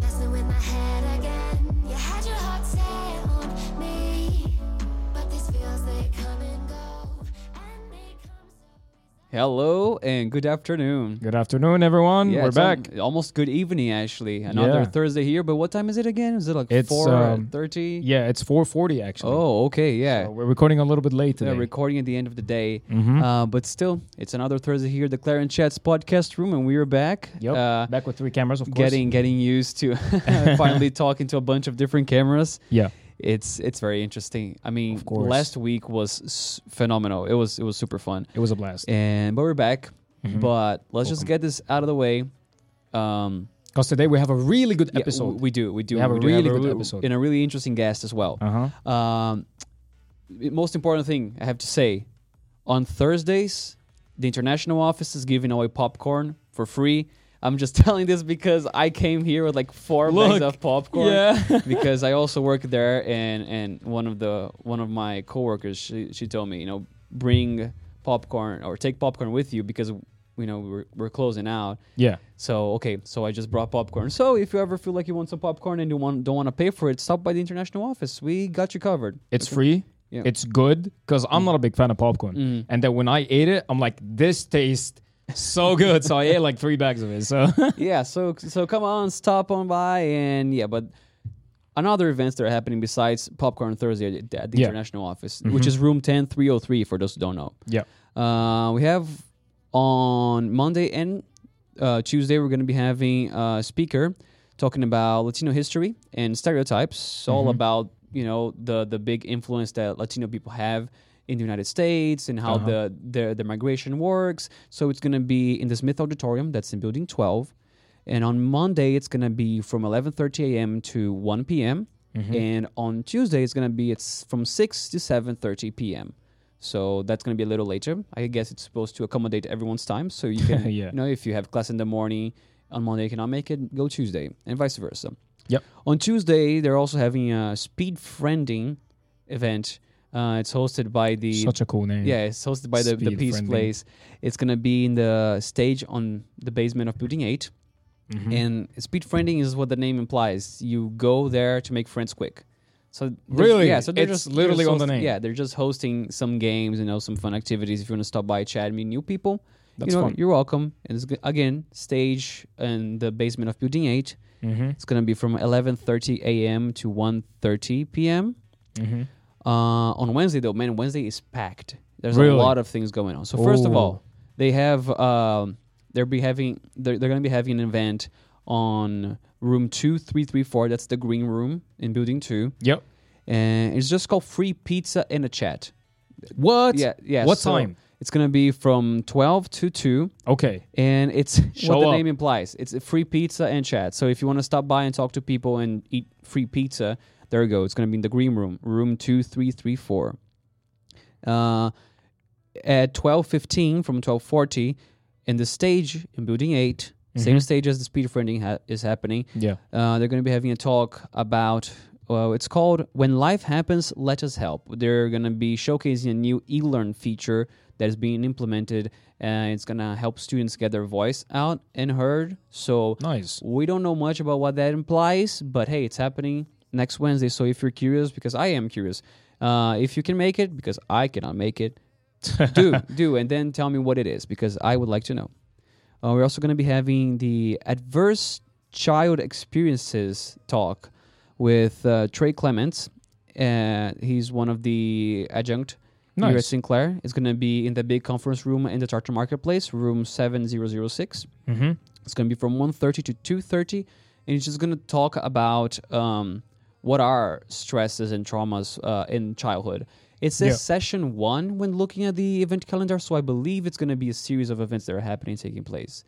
Messing with my head Hello and good afternoon. Good afternoon, everyone. Yeah, We're it's al- back. almost good evening, actually. Another Yeah. Thursday here, but what time is it again? Is it like It's, four um, thirty? yeah, it's 4:40 actually. Oh, okay, yeah. So we're recording a little bit late Yeah, today. recording at the end of the day. Mhm. Uh, but still, it's another Thursday here, the Clarion Chats podcast room, and we are back. yep. Uh, back with three cameras, of course. getting getting used to finally talking to a bunch of different cameras. yeah. It's it's very interesting. I mean, last week was s- phenomenal. It was it was super fun. It was a blast. And but we're back. Mhm. But let's just get this out of the way. Um, Because today we have a really good yeah, episode. we do. We do. We have a do really a good re- episode. and a really interesting guest as well. uh huh. Um, most important thing I have to say on Thursdays, the international office is giving away popcorn for free. I'm just telling this because I came here with like four bags of popcorn. Yeah. because I also work there, and and one of the one of my coworkers she she told me you know bring popcorn or take popcorn with you because you know we're we're closing out. yeah. So okay, so I just brought popcorn. So if you ever feel like you want some popcorn and you want don't want to pay for it, stop by the international office. We got you covered. It's Okay? free. Yeah. It's good because I'm not a big fan of popcorn. Mm. And then when I ate it, I'm like, this tastes so good. so I ate like three bags of it. So yeah. So so come on, stop on by and yeah, but. Another events that are happening besides Popcorn Thursday at the, Yeah. international office, which is room 10303 for those who don't know. yeah. Uh, we have on Monday and uh, Tuesday, we're going to be having a speaker talking about Latino history and stereotypes, all Mhm. about you know the the big influence that Latino people have in the United States and how Uh-huh. the, the the migration works. So it's going to be in the Smith Auditorium, that's in Building 12, and on Monday it's going to be from 11:30 a.m. to 1 p.m. Mhm. And on Tuesday, it's gonna be it's from six to seven thirty p.m. So that's gonna be a little later. I guess it's supposed to accommodate everyone's time. So you can, Yeah. you know, if you have class in the morning on Monday, you cannot make it, go Tuesday, and vice versa. Yep. On Tuesday, they're also having a speed friending event. Uh, it's hosted by the Such a cool name. yeah, it's hosted by the, the Peace Friending. Place. It's gonna be in the stage on the basement of Building Eight. Mhm. And speed friending is what the name implies. You go there to make friends quick. So Really? yeah. So they're It's just literally they're on the name. Yeah, they're just hosting some games, you know, some fun activities. If you want to stop by, chat, meet new people, That's you know, fun. you're welcome. And it's g- again stage in the basement of Building Eight. Mhm. It's gonna be from 11:30 a.m. to 1:30 p.m. Mhm. Uh, on Wednesday though, man, Wednesday is packed. There's a lot of things going on. So first of all, they have um, they're be having they're, they're going to be having an event on room two three three four. That's the green room in building two, Yep. and it's just called free pizza and a chat. What? Yeah, yeah. What so time? It's going to be from twelve to two, Okay. and it's Show what the up. name implies. It's a free pizza and chat. So if you want to stop by and talk to people and eat free pizza, there you go. It's going to be in the green room, room two three three four. Uh, at twelve fifteen from twelve forty, in the stage in building 8 same Mhm. stage as the speed friending ha- is happening. Yeah. Uh, they're going to be having a talk about. Well, it's called "When Life Happens, Let Us Help." They're going to be showcasing a new e-learn feature that is being implemented, and it's going to help students get their voice out and heard. So Nice. we don't know much about what that implies, but hey, it's happening next Wednesday. So if you're curious, because I am curious, uh, if you can make it, because I cannot make it, do do, and then tell me what it is, because I would like to know. Uh, we're also going to be having the adverse child experiences talk with uh, Trey Clements. Uh, he's one of the adjunct here at Sinclair. It's going to be in the big conference room in the Charter Marketplace, room 7006. Mm-hmm. It's going to be from 1.30 to 2.30, and he's just going to talk about um, what are stresses and traumas uh, in childhood. It says Yeah. session one when looking at the event calendar, so I believe it's going to be a series of events that are happening, taking place.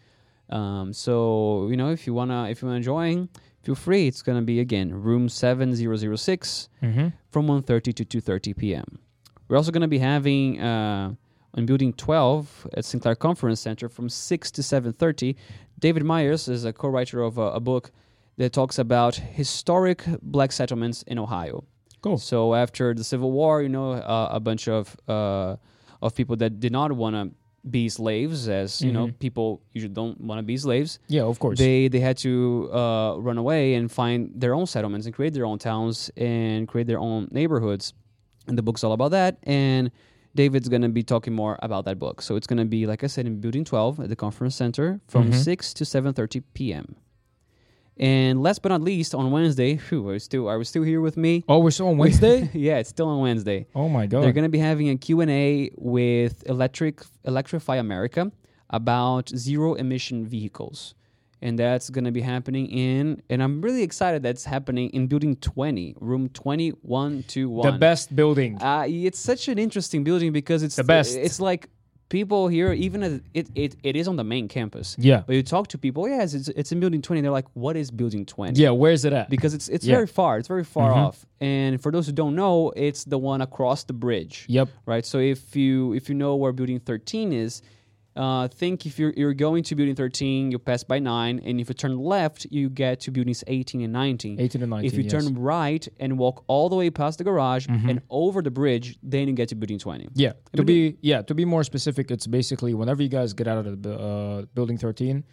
Um, so you know, if you wanna, if you wanna join, feel free. It's going to be again room 7006 Mm-hmm. from 1.30 to 2.30 p.m. We're also going to be having uh, on Building 12 at Sinclair Conference Center from 6 to 7.30. David Myers is a co-writer of a, a book that talks about historic black settlements in Ohio. Cool. So after the Civil War, you know, uh, a bunch of uh, of people that did not want to be slaves, as you know, people usually don't want to be slaves. Yeah, of course. They they had to uh, run away and find their own settlements and create their own towns and create their own neighborhoods. And the book's all about that. And David's gonna be talking more about that book. So it's gonna be, like I said, in Building 12 at the conference center from six to seven thirty p.m. And last but not least, on Wednesday, whew, I was still I was still here with me. oh, we're still on Wednesday. yeah, it's still on Wednesday. oh my god. They're going to be having a Q&A with Electric Electrify America about zero emission vehicles. And that's going to be happening in and I'm really excited that's happening in building 20, room 2121. the best building. Uh, it's such an interesting building because it's The best. It's like people here, even as it, it, it is on the main campus. Yeah. But you talk to people, yes, it's, it's in building 20. They're like, what is building 20? yeah, where's it at? Because it's it's Yeah. very far. It's very far Mhm. off. And for those who don't know, it's the one across the bridge Yep. right? So if you if you know where building 13 is, uh, think if you're you're going to building 13, you pass by nine, and if you turn left, you get to buildings 18 and 19. 18 and 19. If you yes. Mm-hmm. turn right and walk all the way past the garage and over the bridge, then you get to building 20. Yeah, to be yeah to be more specific, it's basically whenever you guys get out of the uh, building 13,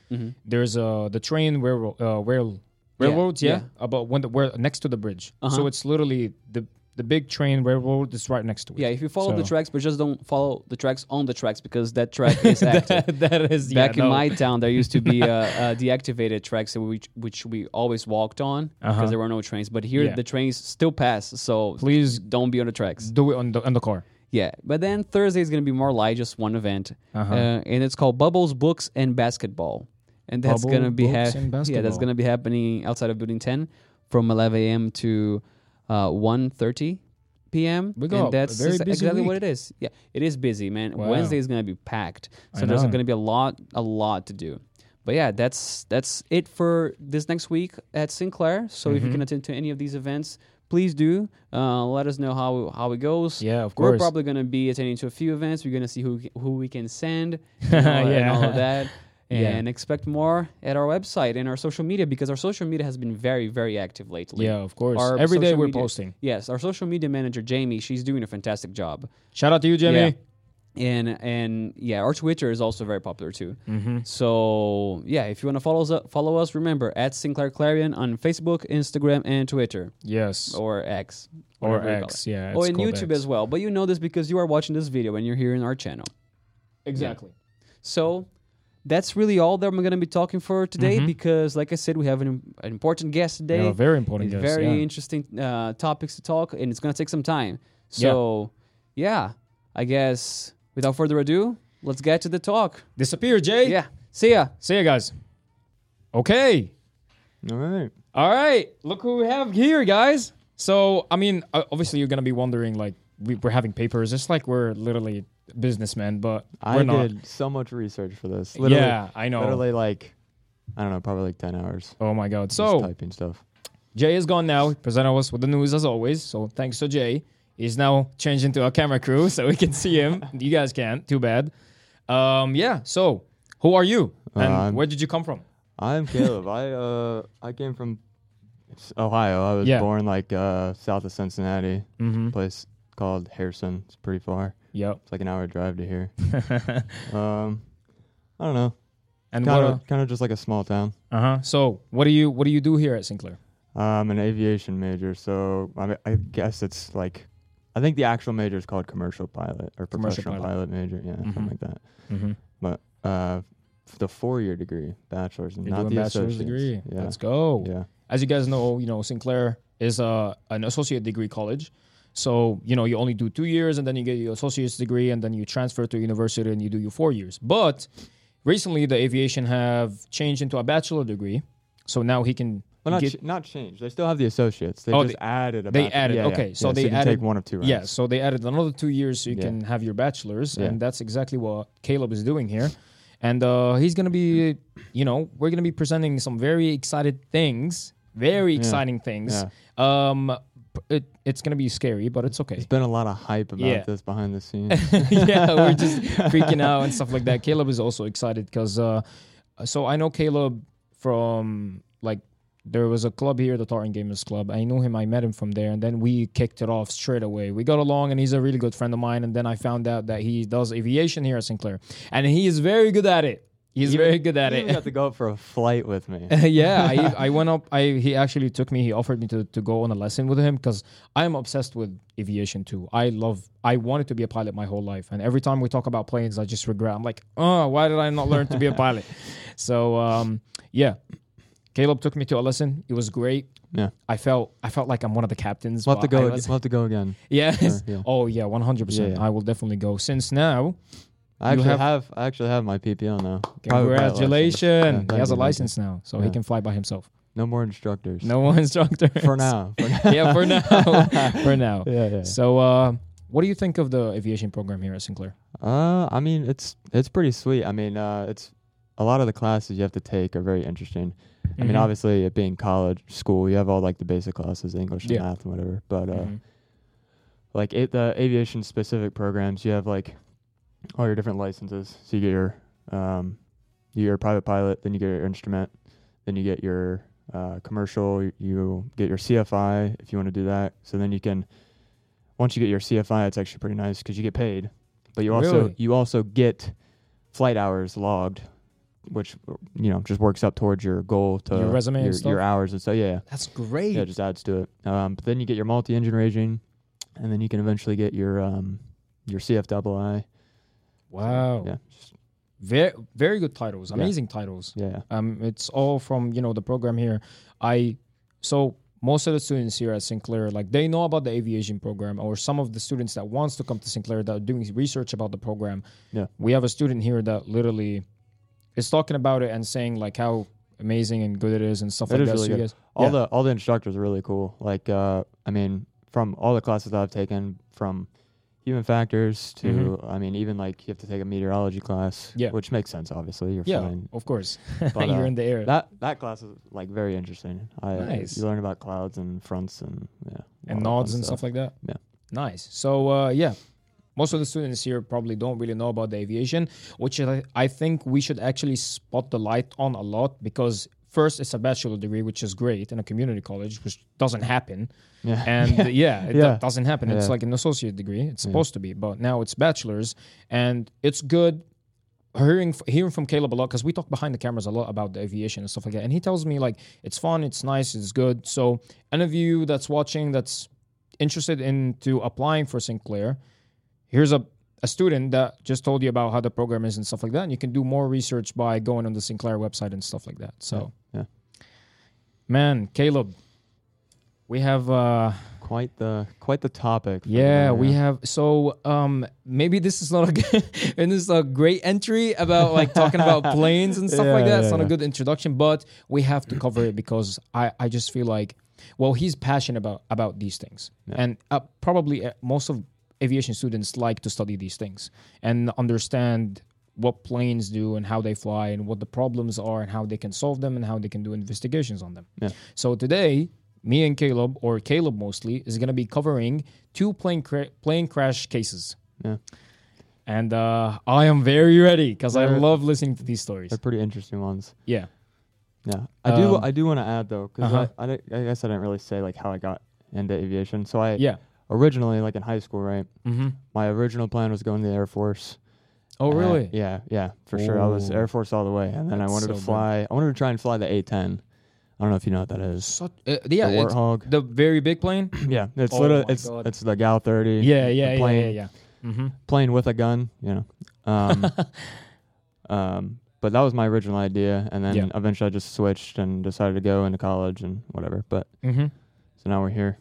there's uh the train railroad uh, rail railroads yeah, yeah. about when the where next to the bridge. Uh-huh. So it's literally the the big train railroad is right next to it. Yeah, if you follow the tracks, but just don't follow the tracks on the tracks because that track is active. that is Back yeah, in no. my town, there used to be uh, uh, deactivated tracks that which which we always walked on because Uh-huh. there were no trains. But here, Yeah. the trains still pass, so Please don't be on the tracks. do it on the on the car. Yeah, but then Thursday is going to be more light, just one event, Uh-huh. uh, and it's called Bubbles Books and Basketball, and that's Bubble, to be ha- yeah, that's going to be happening outside of Building Ten from 11 a.m. to uh, 1.30 p.m. We got and that's very busy exactly week. what it is. Yeah, it is busy, man. Wow. Wednesday is going to be packed, so there's going to be a lot, a lot to do. But yeah, that's that's it for this next week at Sinclair. So if you Mhm. can attend to any of these events, please do. Uh, let us know how how it goes. Yeah, of course. We're probably going to be attending to a few events. We're going to see who who we can send you know, and Yeah. all of that. Yeah. And expect more at our website and our social media because our social media has been very, very active lately. yeah, of course. Our Every day we're media- posting. Yes, our social media manager Jamie, she's doing a fantastic job. Shout out to you, jamie Yeah. And and yeah, our Twitter is also very popular too. Mm-hmm. So yeah, if you want to follow us, follow us, remember at Sinclair Clarion on Facebook, Instagram, and Twitter Yes. or X Or X, yeah. or it's in YouTube X. as well. But you know this because you are watching this video and you're here in our channel. Exactly. So that's really all that I'm going to be talking for today Mhm. because, like I said, we have an, an important guest Yeah, today. very important. It's guys, very yeah. interesting uh, topics to talk, and it's going to take some time. So, yeah, I guess without further ado, let's get to the talk. Disappear, Jay. Yeah, see ya. See ya, guys. Okay. All right. All right. Look who we have here, guys. So, I mean, uh, obviously, you're gonna be wondering, like, we're having papers. It's like we're literally businessmen, but I we're not. did so much research for this. Literally, yeah, I know. literally like I don't know, probably like ten hours. Oh my God. just So typing stuff. Jay is gone now. He presented us with the news as always. So thanks to Jay. He's now changed into a camera crew, so we can see him. you guys can't. Too bad. Um, yeah. So, who are you, and Um, where did you come from? I'm Caleb. I uh I came from Ohio. I was Yeah. born like uh south of Cincinnati, Mm-hmm. place called Harrison. It's pretty far. Yep. It's like an hour drive to here. Um, I don't know. and Kind of kind of just like a small town. Uh huh. So, what do you what do you do here at Sinclair? I'm an aviation major, so I, I guess it's like I think the actual major is called commercial pilot or Commercial professional pilot. pilot. major. Yeah, Mhm. something like that. Mm-hmm. But uh, the four-year degree, bachelor's, You're not the bachelor's degree. Yeah, Let's go. yeah. As you guys know, you know Sinclair is uh, an associate degree college. So you know you only do two years, and then you get your associate's degree, and then you transfer to university, and you do your four years. But recently, the aviation have changed into a bachelor degree, so now he can. Well, not get- ch- not changed. They still have the associates. They Oh, just added. A they bach- added- yeah, yeah, okay, so yeah, they you can added- take one of two. Yeah, so they added another two years so you Yeah. can have your bachelor's, Yeah. and that's exactly what Caleb is doing here. And uh, he's gonna be, you know, we're gonna be presenting some very excited things, very Yeah. exciting things. Yeah. Um, it, it's gonna be scary, but it's okay. There's been a lot of hype about Yeah. this behind the scenes. yeah, we're just freaking out and stuff like that. Caleb is also excited because, uh, so I know Caleb from like there was a club here, the Tartan Gamers Club. I knew him. I met him from there, and then we kicked it off straight away. We got along, and he's a really good friend of mine. And then I found out that he does aviation here at Sinclair, and he is very good at it. He's Even- very good at it. got to go up for a flight with me. yeah, I, I went up. I he actually took me. He offered me to, to go on a lesson with him because I am obsessed with aviation too. I love. I wanted to be a pilot my whole life, and every time we talk about planes, I just regret. I'm like, oh, why did I not learn to be a pilot? So um, yeah, Caleb took me to a lesson. It was great. Yeah. I felt I felt like I'm one of the captains. We'll have to go. was- We'll have to go again. yeah. Sure, yeah. Oh yeah, 100. Yeah, percent. I will definitely go. Since now, I actually have- have, I actually have my PPL now. Private pilot license. congratulations. Yeah, he has a you, thank you. license now, so he can fly by himself. No more instructors. No more instructor For now. For now. yeah, for now. for now. yeah, yeah. So, uh, what do you think of the aviation program here at Sinclair? Uh, I mean, it's it's pretty sweet. I mean, uh, it's a lot of the classes you have to take are very interesting. I mean, Mhm. obviously, it being college school, you have all like the basic classes, English and math and whatever. But uh, Mhm. like it, the aviation specific programs, you have like all your different licenses. So you get your um, your private pilot, then you get your instrument, then you get your uh, commercial. You, get your CFI if you want to do that. So then you can once you get your CFI, it's actually pretty nice because you get paid, but you also Really? you also get flight hours logged. Which you know just works up towards your goal to Your resume and your, stuff? your hours and so yeah That's great. yeah, it just adds to it. Um, but then you get your multi-engine rating, and then you can eventually get your um, your CFII. Wow. Yeah, Very, very good titles. Yeah. Amazing titles. yeah, Um, it's all from you know the program here. I so most of the students here at Sinclair, like they know about the aviation program, or some of the students that wants to come to Sinclair that are doing research about the program. Yeah. we have a student here that literally is talking about it and saying like how amazing and good it is and stuff It like that. really so guys, All yeah. the all the instructors are really cool. Like, uh, I mean, from all the classes that I've taken, from human factors to, I mean, even like you have to take a meteorology class. Mm-hmm. Yeah. which makes sense. Obviously, you're yeah, flying. of course. But, You're uh, in the air. That that class is like very interesting. I Nice. you learn about clouds and fronts and yeah and nods and stuff like that. Yeah. Nice. So uh, yeah, most of the students here probably don't really know about the aviation, which I think we should actually spot the light on a lot because first it's a bachelor degree, which is great in a community college, which doesn't happen, Yeah, and uh, yeah, it Yeah. doesn't happen. It's like an associate degree. It's supposed to be, but now it's bachelor's, and it's good. Hearing hearing from Caleb a lot because we talk behind the cameras a lot about the aviation and stuff like that, and he tells me like it's fun, it's nice, it's good. So any of you that's watching that's interested into applying for Sinclair, here's a, a student that just told you about how the program is and stuff like that. And you can do more research by going on the Sinclair website and stuff like that. So, yeah. man, Caleb, we have, uh, quite the quite the topic. yeah, the- we have. So, um, maybe this is not a good, and this is a great entry about like talking about planes and stuff like Yeah, that. It's yeah, not a good introduction, but we have to cover it because I, I just feel like, well, he's passionate about about these things, Yeah. and uh, probably uh, most of aviation students like to study these things and understand what planes do and how they fly and what the problems are and how they can solve them and how they can do investigations on them. Yeah. So today, me and Caleb, or Caleb mostly, is going to be covering two plane cra- plane crash cases. Yeah. And uh, I am very ready because I love listening to these stories. They're pretty interesting ones. Yeah. Yeah, I do. Um, I do want to add though, because Uh-huh. I, I, I guess I didn't really say like how I got into aviation. So I Yeah. Originally, like in high school, right? Mm-hmm. My original plan was going to the Air Force. Oh, really? yeah, yeah, for sure. I was Ooh. Air Force all the way, and then I That's wanted to fly. I wanted to try and fly the A10. I don't know if you know what that is. Such, uh, yeah. the it's Warthog. the very big plane. yeah, it's Oh my it's God. it's the Gal 30. yeah, yeah, yeah, plane, yeah, yeah. Mm-hmm. Plane with a gun, you know. Um, um, but that was my original idea, and then Yeah. eventually I just switched and decided to go into college and whatever. But Mm-hmm. so now we're here.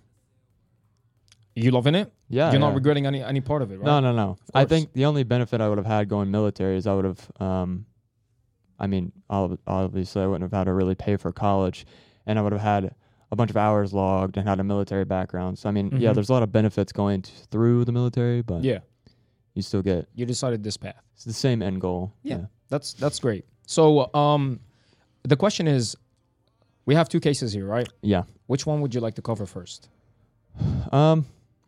You loving it? Yeah, You're not regretting any any part of it, right? No, no, no. I think the only benefit I would have had going military is I would have, um, I mean, obviously I wouldn't have had to really pay for college, and I would have had a bunch of hours logged and had a military background. So I mean, yeah, Mhm. there's a lot of benefits going t- through the military, but Yeah. you still get You decided this path. it's the same end goal. Yeah. That's that's great. So, um, the question is, we have two cases here, right? yeah. Which one would you like to cover first? Um,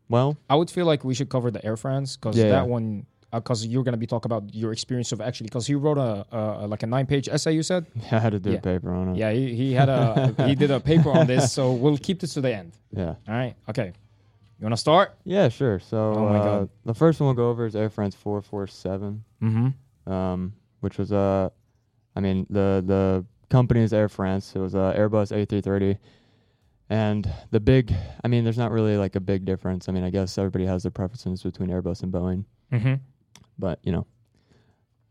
well, I would feel like we should cover the Air France because Yeah, that one because you're gonna be talking about your experience of actually because he wrote a, a like a nine page essay. You said. yeah, I had to do Yeah. a paper on it. Yeah, he, he had a he did a paper on this, so we'll keep this to the end. Yeah. All right. Okay. You wanna start? Yeah, sure. So Oh uh, the first one we'll go over is Air France 447, Mm-hmm. um, which was uh, I mean the the company is Air France. It was a Airbus A330, and the big, I mean, there's not really like a big difference. I mean, I guess everybody has their preferences between Airbus and Boeing, Mm-hmm. but you know,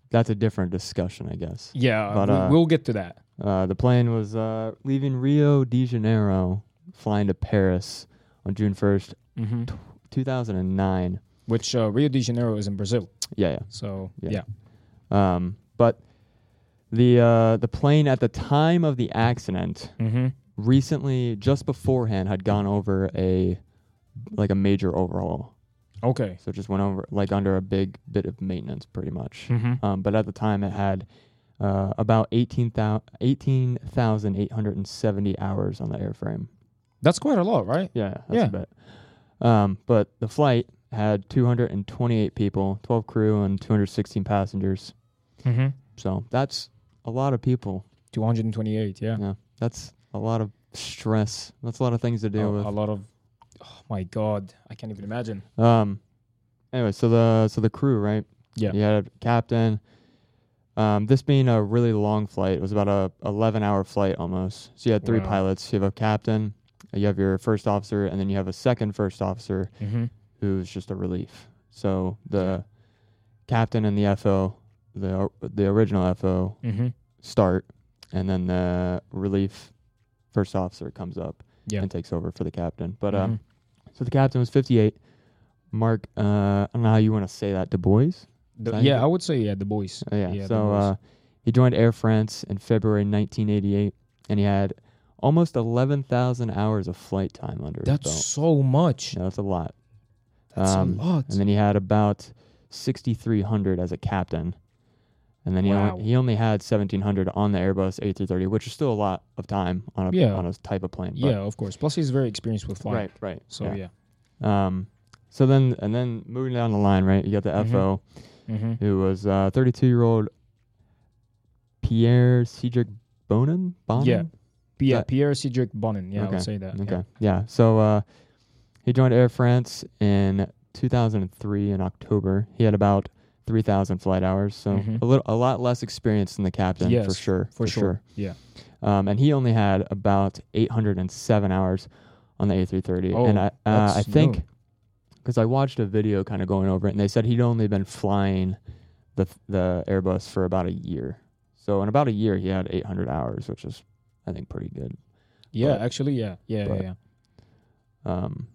that's a different discussion, I guess. Yeah, But, we, uh, we'll get to that. Uh, the plane was uh, leaving Rio de Janeiro, flying to Paris on June 1st, Mm-hmm. 2009. Which uh, Rio de Janeiro is in Brazil. Yeah, yeah. So Yeah. yeah. Um, but the uh, the plane at the time of the accident Mm-hmm. Recently, just beforehand, had gone over a like a major overhaul. Okay. So it just went over like under a big bit of maintenance, pretty much. Mm-hmm. Um, but at the time, it had uh, about 18,000 18,870 hours on the airframe. That's quite a lot, right? Yeah, that's Yeah. a bit. Um, but the flight had 228 people, 12 crew, and 216 passengers. Mm-hmm. So that's a lot of people. 228. Yeah. Yeah, that's a lot of stress. That's a lot of things to deal a, with. a lot of. Oh my God, I can't even imagine. Um. Anyway, so the so the crew, right? Yeah. You had a captain. Um, this being a really long flight, it was about a 11 hour flight almost. So you had three Wow. pilots. You have a captain, you have your first officer, and then you have a second first officer Mm-hmm. who's just a relief. So the captain and the FO, the the original FO, Mm-hmm. start, and then the relief first officer comes up Yeah. and takes over for the captain. But um, so the captain was 58. Marc, uh, I don't know how you want to say that. Dubois. The- yeah. I would say yeah, the boys. Uh, yeah. Yeah, so Bois. uh, he joined Air France in February 1988, and he had almost 11,000 hours of flight time under That's his belt. so much. Yeah, that's a lot. That's Um, a lot. And then he had about 6,300 as a captain. And then he, Wow. only, he only had 1,700 on the Airbus A330, which is still a lot of time on a, Yeah. on a type of plane. yeah, of course. Plus, he's very experienced with flying. Right, right. So yeah. yeah. Um, so then, and then moving down the line, right, you got the Mhm. FO, Mm-hmm. who was uh, 32 year old Pierre Cedric Bonin? Bonin? Yeah. Yeah, that- Pierre Cedric Bonin. Yeah, I Okay, would say that. Okay. Yeah. So uh, he joined Air France in 2003 in October. He had about 3,000 flight hours, so Mhm. a little, a lot less experience than the captain for sure. For, sure. Yeah. Um, and he only had about 807 hours on the A330. Oh, and I, uh, I think because I watched a video kind of going over it, and they said he'd only been flying the the Airbus for about a year. So in about a year, he had 800 hours, which is I think pretty good. Yeah, But- actually, yeah. Yeah, but- yeah, Um,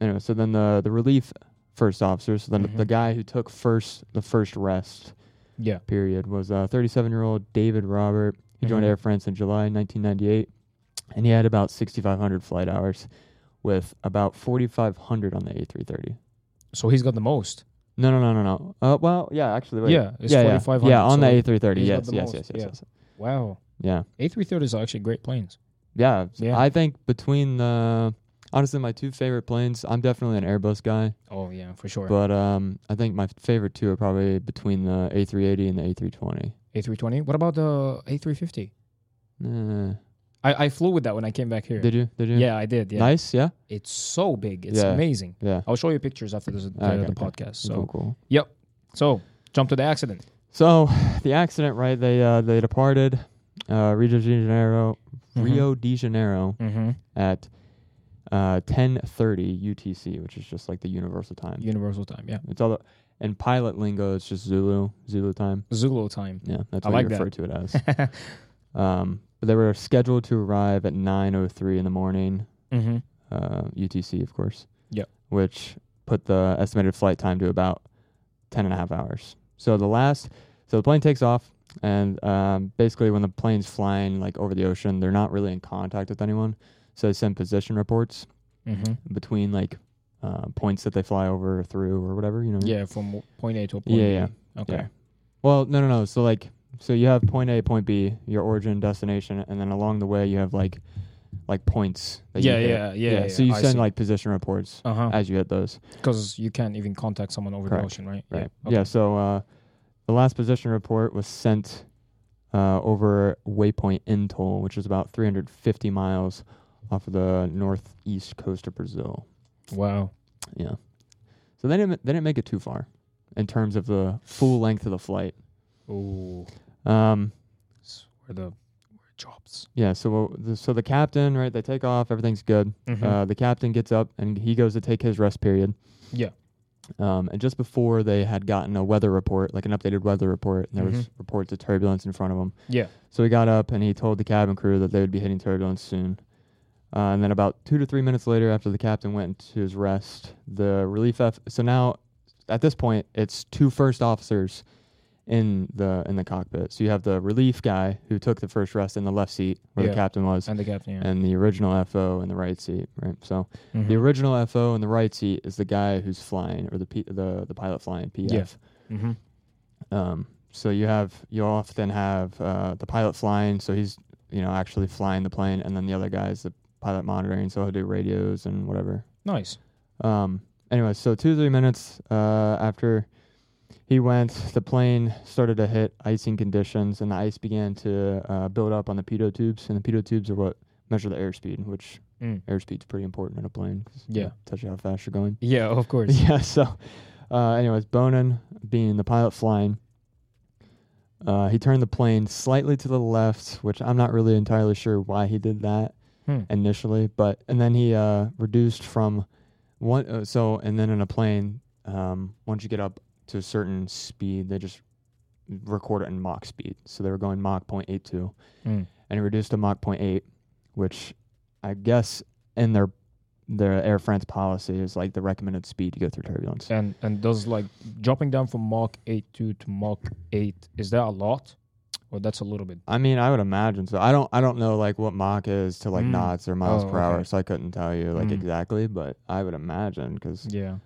anyway, so then the the relief first officer, so then the Mhm. guy who took first the first rest yeah. period was uh, 37 year old David Robert. He joined Mhm. Air France in July 1998, and he had about 6,500 flight hours, with about 4,500 on the A330. So he's got the most. No, no, no, no, no. Uh, well, yeah, actually, wait. Yeah, it's yeah, yeah, 4,500. yeah, on the A330. Yes, the yes, yes, yes, yeah. yes. Wow. Yeah, A330s are actually great planes. yeah, Yeah. I think between the honestly my two favorite planes, I'm definitely an Airbus guy, Oh, yeah, for sure. but um, I think my favorite two are probably between the A380 and the A320. A320. What about the A350? Uh, I, I flew with that when I came back here. did you? Did you? Yeah, I did. Yeah. Nice. Yeah. It's so big. It's Yeah. amazing. Yeah. I'll show you pictures after this, the, Okay, the okay. podcast. So, cool, cool. yep. So, jump to the accident. So the accident, right? They uh, they departed uh, Rio de Janeiro, Mhm. Rio de Janeiro Mm-hmm. at uh, 10:30 UTC, which is just like the universal time. Universal time. Yeah. It's all the, and pilot lingo. It's just Zulu Zulu time. Zulu time. Yeah, that's I what like you that. refer to it as. um, but they were scheduled to arrive at 9:03 in the morning mm-hmm. uh, UTC, of course. Yep. Which put the estimated flight time to about 10 and a half hours. So the last, so the plane takes off, and um, basically when the plane's flying like over the ocean, they're not really in contact with anyone. So they send position reports Mm-hmm. between like uh, points that they fly over or through or whatever, you know. Yeah, from point A to point Yeah, B. yeah, Okay. yeah. Well, no, no, no. So like, so you have point A, point B, your origin, destination, and then along the way you have like like points. That Yeah, yeah, yeah, yeah, So you I send see. like position reports Uh huh. as you hit those. Because you can't even contact someone over Correct. the ocean, right? Right. Yeah. Yeah. So uh, the last position report was sent uh, over Waypoint Atoll, which is about 350 miles off of the northeast coast of Brazil. Wow. Yeah. So they didn't they didn't make it too far in terms of the full length of the flight. Ooh. Um, where the where it drops. yeah. So the, so the captain, right? They take off. Everything's good. Mhm. Uh, the captain gets up and he goes to take his rest period. Yeah. Um, and just before they had gotten a weather report, like an updated weather report, and there was Mhm. reports of turbulence in front of them. Yeah. So he got up and he told the cabin crew that they would be hitting turbulence soon. Uh, and then about two to three minutes later, after the captain went to his rest, the relief F. So now, at this point, it's two first officers in the in the cockpit. So you have the relief guy who took the first rest in the left seat where Yeah. the captain was, And the captain. Yeah. and the original FO in the right seat. Right. So Mhm. the original FO in the right seat is the guy who's flying, or the P, the the pilot flying PF. Mhm. Um, so you have you often have uh, the pilot flying, so he's you know actually flying the plane, and then the other guy is the pilot monitoring, so he'll do radios and whatever. Nice. Um, anyway, so two three minutes uh, after he went, the plane started to hit icing conditions, and the ice began to uh, build up on the pitot tubes, and the pitot tubes are what measure the airspeed, which Mm. airspeed's pretty important in a plane. Yeah. touch how fast you're going. Yeah, of course. Yeah. So, uh, anyways, Bonin, being the pilot flying, uh, he turned the plane slightly to the left, which I'm not really entirely sure why he did that Hmm. initially, but and then he uh, reduced from one. Uh, so, and then in a plane, um, once you get up to a certain speed, they just record it in Mach speed. So they were going Mach 0.82 Mm. and he reduced to Mach 0.8, which I guess in their their Air France policy is like the recommended speed to go through turbulence. And and does like dropping down from Mach eight two to Mach eight is that a lot, or that's a little bit? I mean, I would imagine so. I don't I don't know like what Mach is to like Mm. knots or miles Oh, per hour, okay. so I couldn't tell you like Mm. exactly, but I would imagine because Yeah,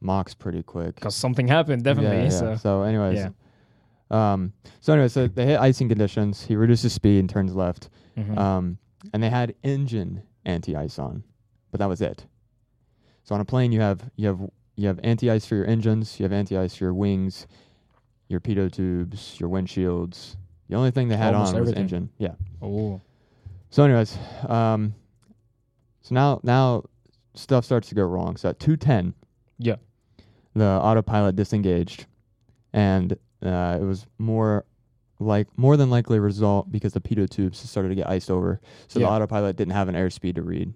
Mach's pretty quick. because something happened definitely. Yeah, yeah. So So, anyways, Yeah. um, so anyway, so they hit icing conditions. He reduces speed and turns left. Mhm. Um, and they had engine anti-ice on, but that was it. So on a plane, you have you have you have anti-ice for your engines, you have anti-ice for your wings, your pitot tubes, your windshields. The only thing they had Almost on was everything. engine. Yeah. oh, So, anyways, um, so now now stuff starts to go wrong. So at two ten, Yeah. the autopilot disengaged, and uh, it was more like more than likely a result because the pitot tubes started to get iced over. So Yeah. the autopilot didn't have an airspeed to read,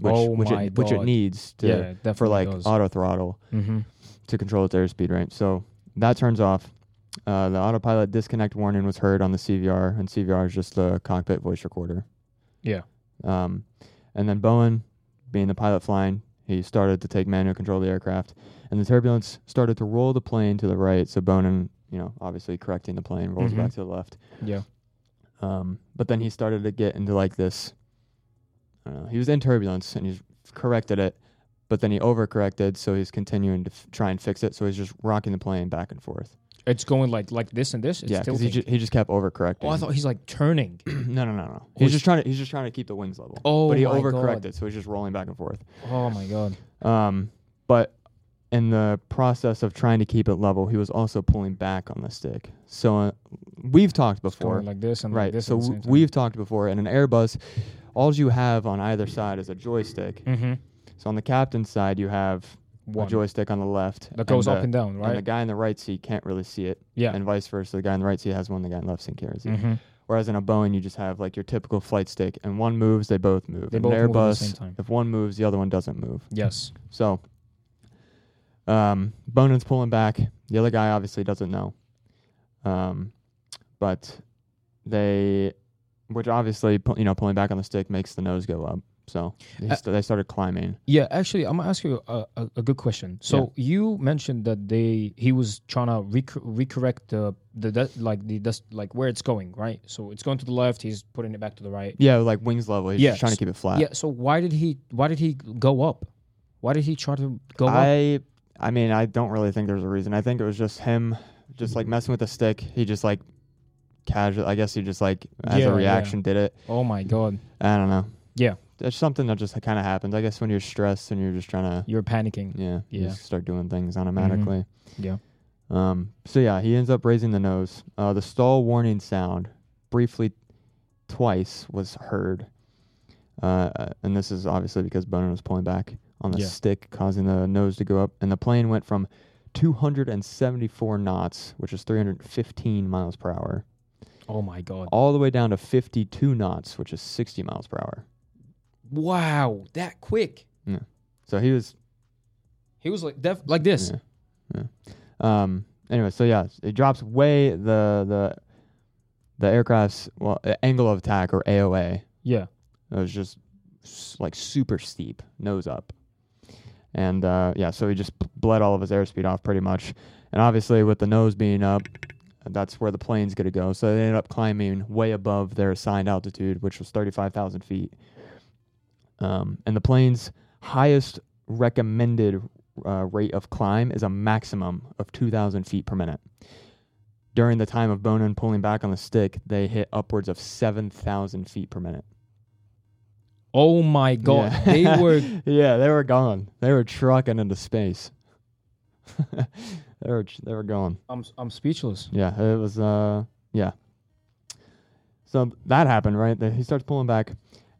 which Oh which my it which it God. needs to yeah, definitely for like does. auto throttle mm-hmm. to control its airspeed, right? So that turns off. Uh, the autopilot disconnect warning was heard on the CVR, and CVR is just the cockpit voice recorder. Yeah. Um, and then Bonin, being the pilot flying, he started to take manual control of the aircraft, and the turbulence started to roll the plane to the right. So Bonin, you know, obviously correcting the plane, rolls it back to the left. Yeah. Um, but then he started to get into like this. I don't know. He was in turbulence and he's corrected it, but then he overcorrected, so he's continuing to f- try and fix it. So he's just rocking the plane back and forth. It's going like like this and this. It's yeah, because he, tilting. ju- he just kept overcorrecting. oh, I thought he's like turning. no, no, no, no. He's just trying to he's just trying to keep the wings level. Oh but he my overcorrected, God. so he's just rolling back and forth. Oh my god. Um, but in the process of trying to keep it level, he was also pulling back on the stick. So uh, we've talked before, going like this and like right? this. So at the w- same time. we've talked before. In an Airbus, all you have on either side is a joystick. Mhm. So on the captain's side, you have one a joystick on the left that goes the, up and down, right? and the guy in the right seat can't really see it, Yeah. and vice versa. The guy in the right seat has one, the guy in the left seat can't see it. Mm-hmm. Whereas in a Boeing, you just have like your typical flight stick, and one moves, they both move. They in both an move at the Airbus, same time. if one moves, the other one doesn't move. Yes. So, um, Bonin's pulling back. The other guy obviously doesn't know. Um, but they, which obviously, pu- you know, pulling back on the stick makes the nose go up. So they, Uh, st- they started climbing. Yeah, actually, I'm gonna ask you a, a, a good question. So you mentioned that they he was trying to rec- recorrect the the de- like the des- like where it's going, right? So it's going to the left. He's putting it back to the right. Yeah, like wings level. He's Yeah, just trying to keep it flat. Yeah. So why did he why did he go up? Why did he try to go up? I, I mean, I don't really think there's a reason. I think it was just him, just like messing with the stick. He just like casual. I guess he just like as Yeah, a yeah. reaction did it. Oh my god. I don't know. Yeah. That's something that just kind of happens. I guess when you're stressed and you're just trying to, You're panicking. yeah, you Yeah. just start doing things automatically. Yeah. Um, so yeah, he ends up raising the nose. Uh, the stall warning sound, briefly, twice was heard, uh, uh, and this is obviously because Bonin was pulling back on the Yeah. stick, causing the nose to go up, and the plane went from 274 knots, which is 315 miles per hour, Oh my god. all the way down to 52 knots, which is 60 miles per hour. Wow, that quick. Yeah. So he was He was like def- like this. Yeah. yeah. Um. Anyway, so yeah, it drops way the the the aircraft's well angle of attack or AOA. Yeah. It was just s- like super steep, nose up, and uh, yeah, so he just bled all of his airspeed off pretty much. And obviously, with the nose being up, that's where the plane's gonna go. So they ended up climbing way above their assigned altitude, which was thirty five thousand feet. Um, and the plane's highest recommended uh, rate of climb is a maximum of 2,000 feet per minute. During the time of Bonin pulling back on the stick, they hit upwards of 7,000 feet per minute. Oh my god. Yeah. They were yeah, they were gone. They were trucking into space. they were they were going. I'm I'm speechless. Yeah, it was uh yeah. So that happened, right? He starts pulling back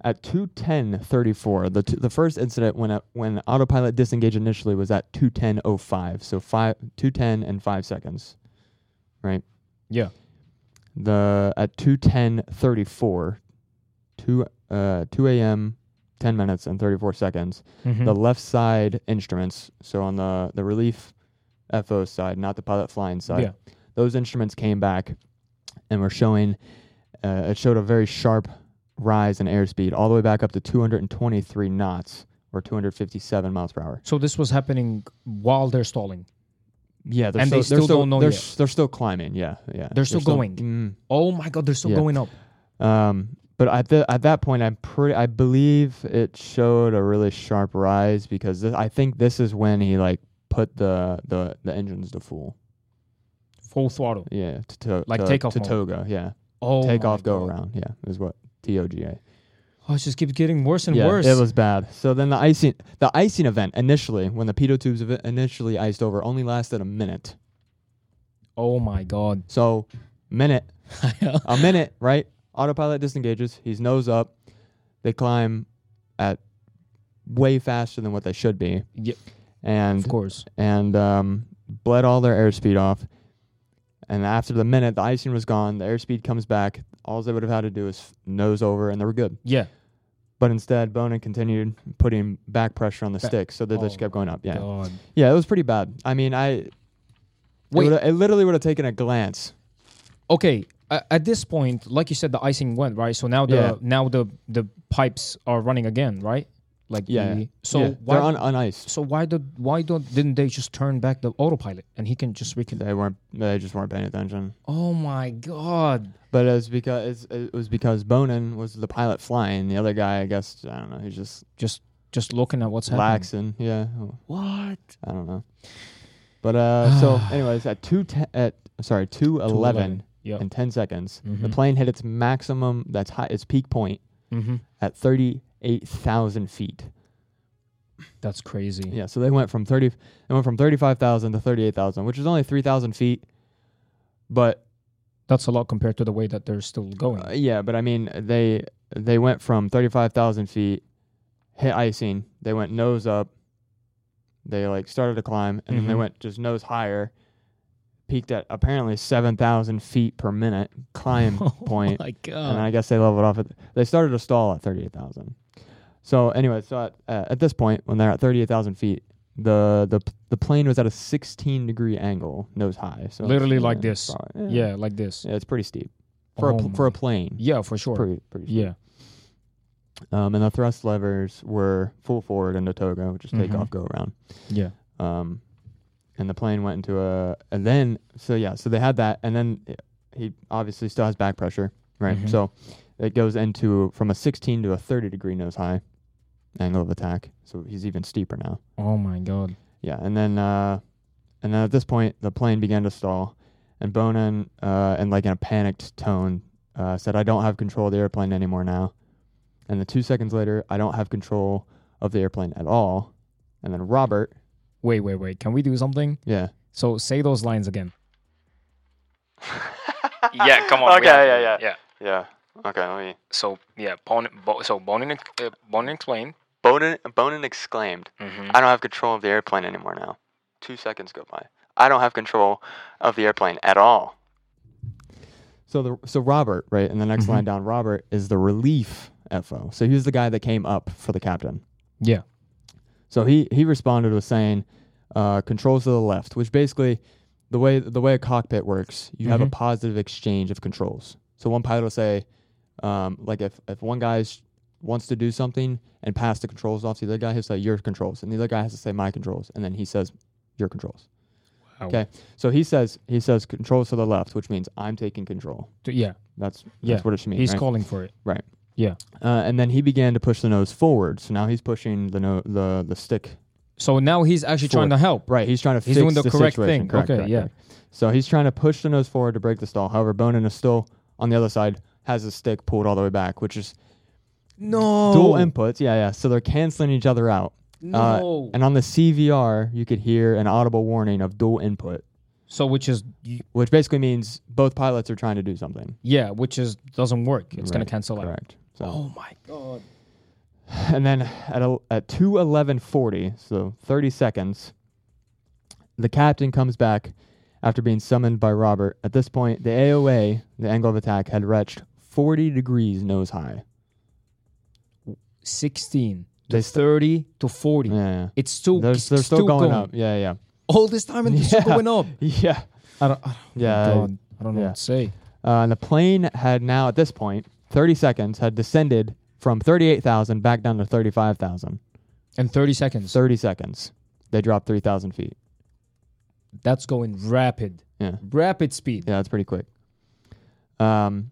at 210.34. The t- the first incident when it, when autopilot disengaged initially was at 210.05. So 5 210 and 5 seconds. Right? Yeah. The at 210.34 2 uh 2 a.m. 10 minutes and 34 seconds Mhm. the left side instruments, so on the the relief FO side, not the pilot flying side, Yeah. those instruments came back and were showing. Uh, it showed a very sharp rise in airspeed, all the way back up to 223 knots or 257 miles per hour. So this was happening while they're stalling. Yeah, they're And still, they still they're still don't know they're, yet. they're still climbing. Yeah, yeah. They're still going. mm, Oh my god, they're still Yeah. going up. Um, but at the at that point, I'm pretty. I believe it showed a really sharp rise because this, I think this is when he like put the the the engines to full. Full throttle. Yeah, to, to Like to, takeoff to mode. TOGA. Yeah, Oh take off, go God. around. Yeah, is what TOGA. Oh, it just keeps getting worse and yeah, worse. it was bad. So then the icing the icing event initially when the pitot tubes initially iced over only lasted a minute. oh my god. So minute a minute, right? Autopilot disengages. He's nose up. They climb at way faster than what they should be, Yep. and of course. and um, bled all their airspeed off. And after the minute, the icing was gone. The airspeed comes back. All they would have had to do is nose over, and they were good. Yeah. But instead, Bonin continued putting back pressure on the Ba- stick, so they just Oh kept going up. Yeah, God. yeah, it was pretty bad. I mean, I Wait. would've- it literally would have taken a glance. Okay. Uh, at this point, like you said, the icing went right. So now the Yeah. now the the pipes are running again, right? Like Yeah, the- so yeah, why they're on, on ice. so why did why don't didn't they just turn back the autopilot and he can just recon? They weren't. They just weren't paying attention. Oh my god. But it's because it was because Bonin was the pilot flying. The other guy, I guess, I don't know. He's just Just just looking at what's happening. laxing. Yeah, What? I don't know. But uh, so anyways, at two te- at sorry two eleven Yeah. in ten seconds, the Mhm. plane hit its maximum. That's high. Its peak point Mm-hmm. at thirty eight thousand feet. That's crazy. Yeah, so they went from thirty. They went from thirty five thousand to thirty eight thousand, which is only three thousand feet. But That's a lot compared to the way that they're still going. Uh, yeah, but I mean, they they went from thirty five thousand feet, hit icing. They went nose up. They like started to climb, and then they Mhm. went just nose higher. Peaked at apparently seven thousand feet per minute climb point, Oh my and. I guess they leveled off. At they started to stall at thirty eight thousand. So anyway, so at uh, at this point, when they're at thirty eight thousand feet, the the the plane was at a sixteen degree angle, nose high. So Literally yeah, like this. probably- yeah, like this. yeah, it's pretty steep for a pl- for a plane. Yeah, for sure. Pretty, pretty steep. yeah. Um, and the thrust levers were full forward into TOGA, which is take Mhm. off, go around. Yeah. Um, and the plane went into a, and then, so yeah, so they had that, and then he obviously still has back pressure, right? Mhm. So it goes into from a 16 to a 30 degree nose high angle of attack. So he's even steeper now. Oh my god. Yeah, and then, uh, and then at this point, the plane began to stall, and Bonin, uh, and like in a panicked tone, uh, said, "I don't have control of the airplane anymore now." And then two seconds later, I don't have control of the airplane at all. And then Robert, Wait, wait, wait. Can we do something? yeah, So say those lines again. yeah, come on. we Okay, yeah, yeah. Yeah. yeah. Okay, let me. So yeah, Bone, Bo, so Bonin, uh, Bonin explained. Bonin, Bonin exclaimed, Mm-hmm. I don't have control of the airplane anymore now. Two seconds go by. I don't have control of the airplane at all. So the so Robert, right, in the next Mhm. line down, Robert is the relief FO. So he was the guy that came up for the captain. Yeah. So he he responded with saying, uh, "Controls to the left," which basically the way the way a cockpit works, you have a Mhm. positive exchange of controls. So one pilot will say, um, like if if one guy wants to do something and pass the controls off to the other guy, he'll say your controls, and the other guy has to say my controls, and then he says your controls. Wow. Okay. So he says he says controls to the left, which means I'm taking control. Yeah. That's Yeah. that's what it should mean. He's right? calling for it. Right. Yeah. Uh, and then he began to push the nose forward. So now he's pushing the no- the the stick So now he's actually trying to help. Right, he's trying to He's fix doing the correct situation. thing. Correct, Okay, correct, yeah. correct. So he's trying to push the nose forward to break the stall. However, Bonin is still on the other side, has his stick pulled all the way back, which is No. dual inputs. Yeah, yeah. So they're canceling each other out. Uh, No. And on the CVR, you could hear an audible warning of dual input, so which is y- which basically means both pilots are trying to do something. yeah, which is doesn't work. It's gonna Right, cancel out. Correct. So Oh my god. and then at a, at two eleven forty, so thirty seconds, the captain comes back after being summoned by Robert. At this point, the AOA, the angle of attack, had reached forty degrees nose high. 16 to They st- 30 to 40. Yeah, yeah. It's still they're, it's they're still, going, up. Yeah, yeah, all this time and Yeah. still going up. yeah, I don't. I don't yeah. God, I don't know yeah. what to say. Uh, and the plane had now, at this point, thirty seconds had descended from thirty-eight thousand back down to thirty-five thousand. And 30 seconds. Thirty seconds, they dropped three thousand feet. That's going rapid. Yeah. Rapid speed. Yeah, that's pretty quick. Um.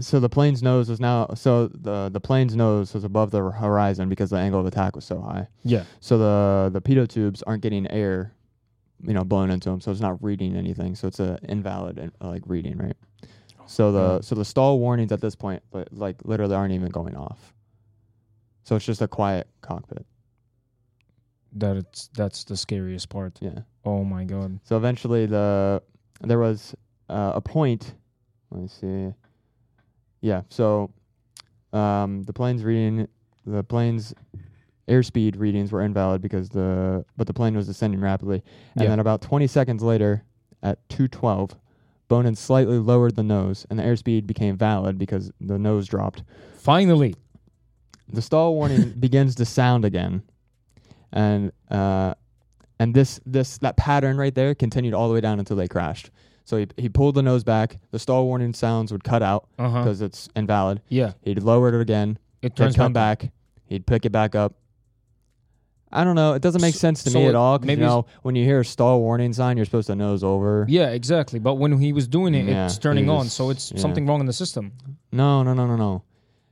So the plane's nose was now so the the plane's nose was above the horizon because the angle of attack was so high. Yeah. So the the pitot tubes aren't getting air, you know, blown into them, so it's not reading anything. So it's a invalid uh, like reading, right? So the so the stall warnings at this point, but like literally aren't even going off. So it's just a quiet cockpit. That it's that's the scariest part. Yeah. Oh my god. So eventually, the there was uh, a point. Let me see. Yeah. So um, the plane's reading the plane's airspeed readings were invalid because the but the plane was descending rapidly, and Yeah. then about 20 seconds later, at 212, Bonin slightly lowered the nose, and the airspeed became valid because the nose dropped. Finally. The stall warning begins to sound again, and uh, and this this that pattern right there continued all the way down until they crashed. So he he pulled the nose back. The stall warning sounds would cut out Uh huh. because it's invalid. Yeah. He'd lower it again. It He'd turns come back. He'd pick it back up. I don't know. It doesn't make sense to so me it- at all. 'cause, maybe you it's- know, when you hear a stall warning sign, you're supposed to nose over. Yeah, exactly. But when he was doing it, Yeah, it's he turning on. was- So it's yeah. something wrong in the system. No, no, no, no, no.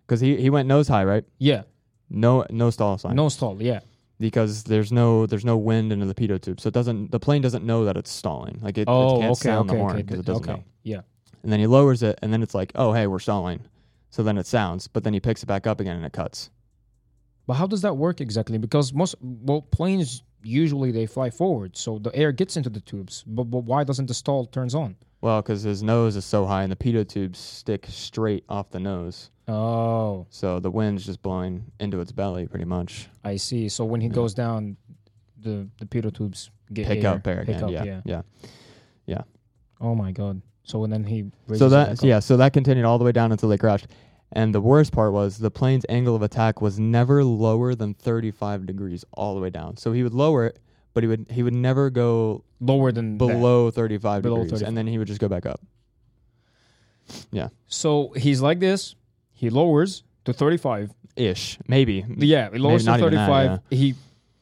Because he, he went nose high, right? Yeah. No no stall sign. No stall. Yeah. Because there's no there's no wind into the pitot tube, so it doesn't the plane doesn't know that it's stalling. Like it, Oh, it can't okay, sound okay, the horn okay, because it doesn't okay. know. Yeah. And then he lowers it, and then it's like, oh hey, we're stalling. So then it sounds, but then he picks it back up again and it cuts. But how does that work exactly? Because most well planes usually they fly forward, so the air gets into the tubes. But, but why doesn't the stall turns on? Well, because his nose is so high, and the pitot tubes stick straight off the nose, Oh, so the wind's just blowing into its belly, pretty much. I see. So when he goes down, the the pitot tubes get Pick air, up air pick up, yeah, yeah. yeah. Oh my god. So and then he raises So it that up. yeah, so that continued all the way down until they crashed. And the worst part was the plane's angle of attack was never lower than 35 degrees all the way down. So he would lower it, but he would he would never go lower than that. below 35 Below degrees 35. and then he would just go back up. Yeah. So he's like this. He lowers to 35. Ish, maybe. Yeah, he lowers to not even that, 35. He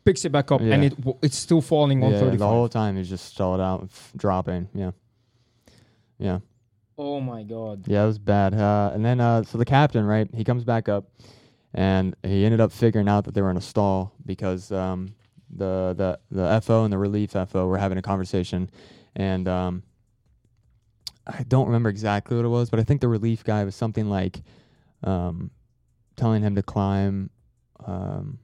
picks it back up, and it it's still falling on Yeah, 35. the whole time he's just stalled out, dropping. Yeah. Yeah. oh my god. Yeah, it was bad. Uh, and then, uh, so the captain, right? He comes back up, and he ended up figuring out that they were in a stall because um, the the the FO and the relief FO were having a conversation, and um, I don't remember exactly what it was, but I think the relief guy was something like, um, telling him to climb. Um,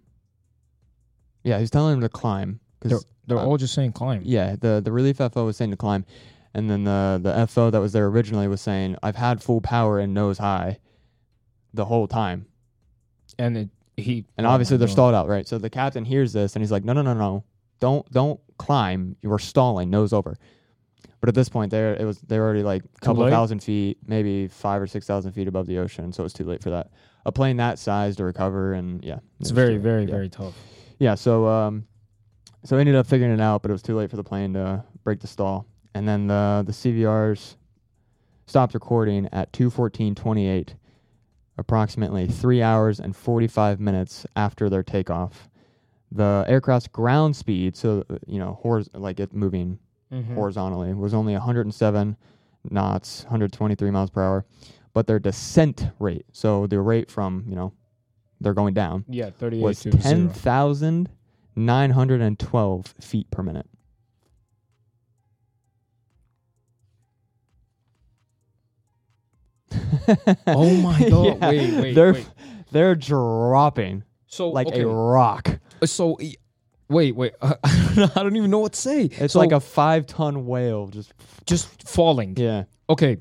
yeah, he's telling him to climb They're, because they're uh, all just saying climb. yeah, the the relief FO was saying to climb, and then the the FO that was there originally was saying I've had full power and nose high, the whole time, And it, he and oh obviously they're God. stalled out, right? So the captain hears this and he's like, no, no, no, no, don't don't climb, you're stalling, nose over. But at this point, they're it was they're already like a couple late? thousand feet, maybe five or six thousand feet above the ocean, so it's too late for that. A plane that size to recover, and yeah, It's it very, too very, Yeah. very tough. Yeah, so um, so we ended up figuring it out, but it was too late for the plane to break the stall. And then the the CVRs stopped recording at 2:14:28, approximately three hours and 45 minutes after their takeoff. The aircraft's ground speed, so uh, you know, horiz- like it moving Mm-hmm. horizontally, was only 107 knots, 123 miles per hour, but their descent rate, so the rate from you know, they're going down Yeah, 38 was zero. 10,912 feet per minute. Oh my God, Yeah, wait, wait, they're, wait. They're dropping So like okay. a rock. Uh, so y- wait, wait. I don't even know what to say. It's So, like a five ton whale. Just just falling. yeah, Okay.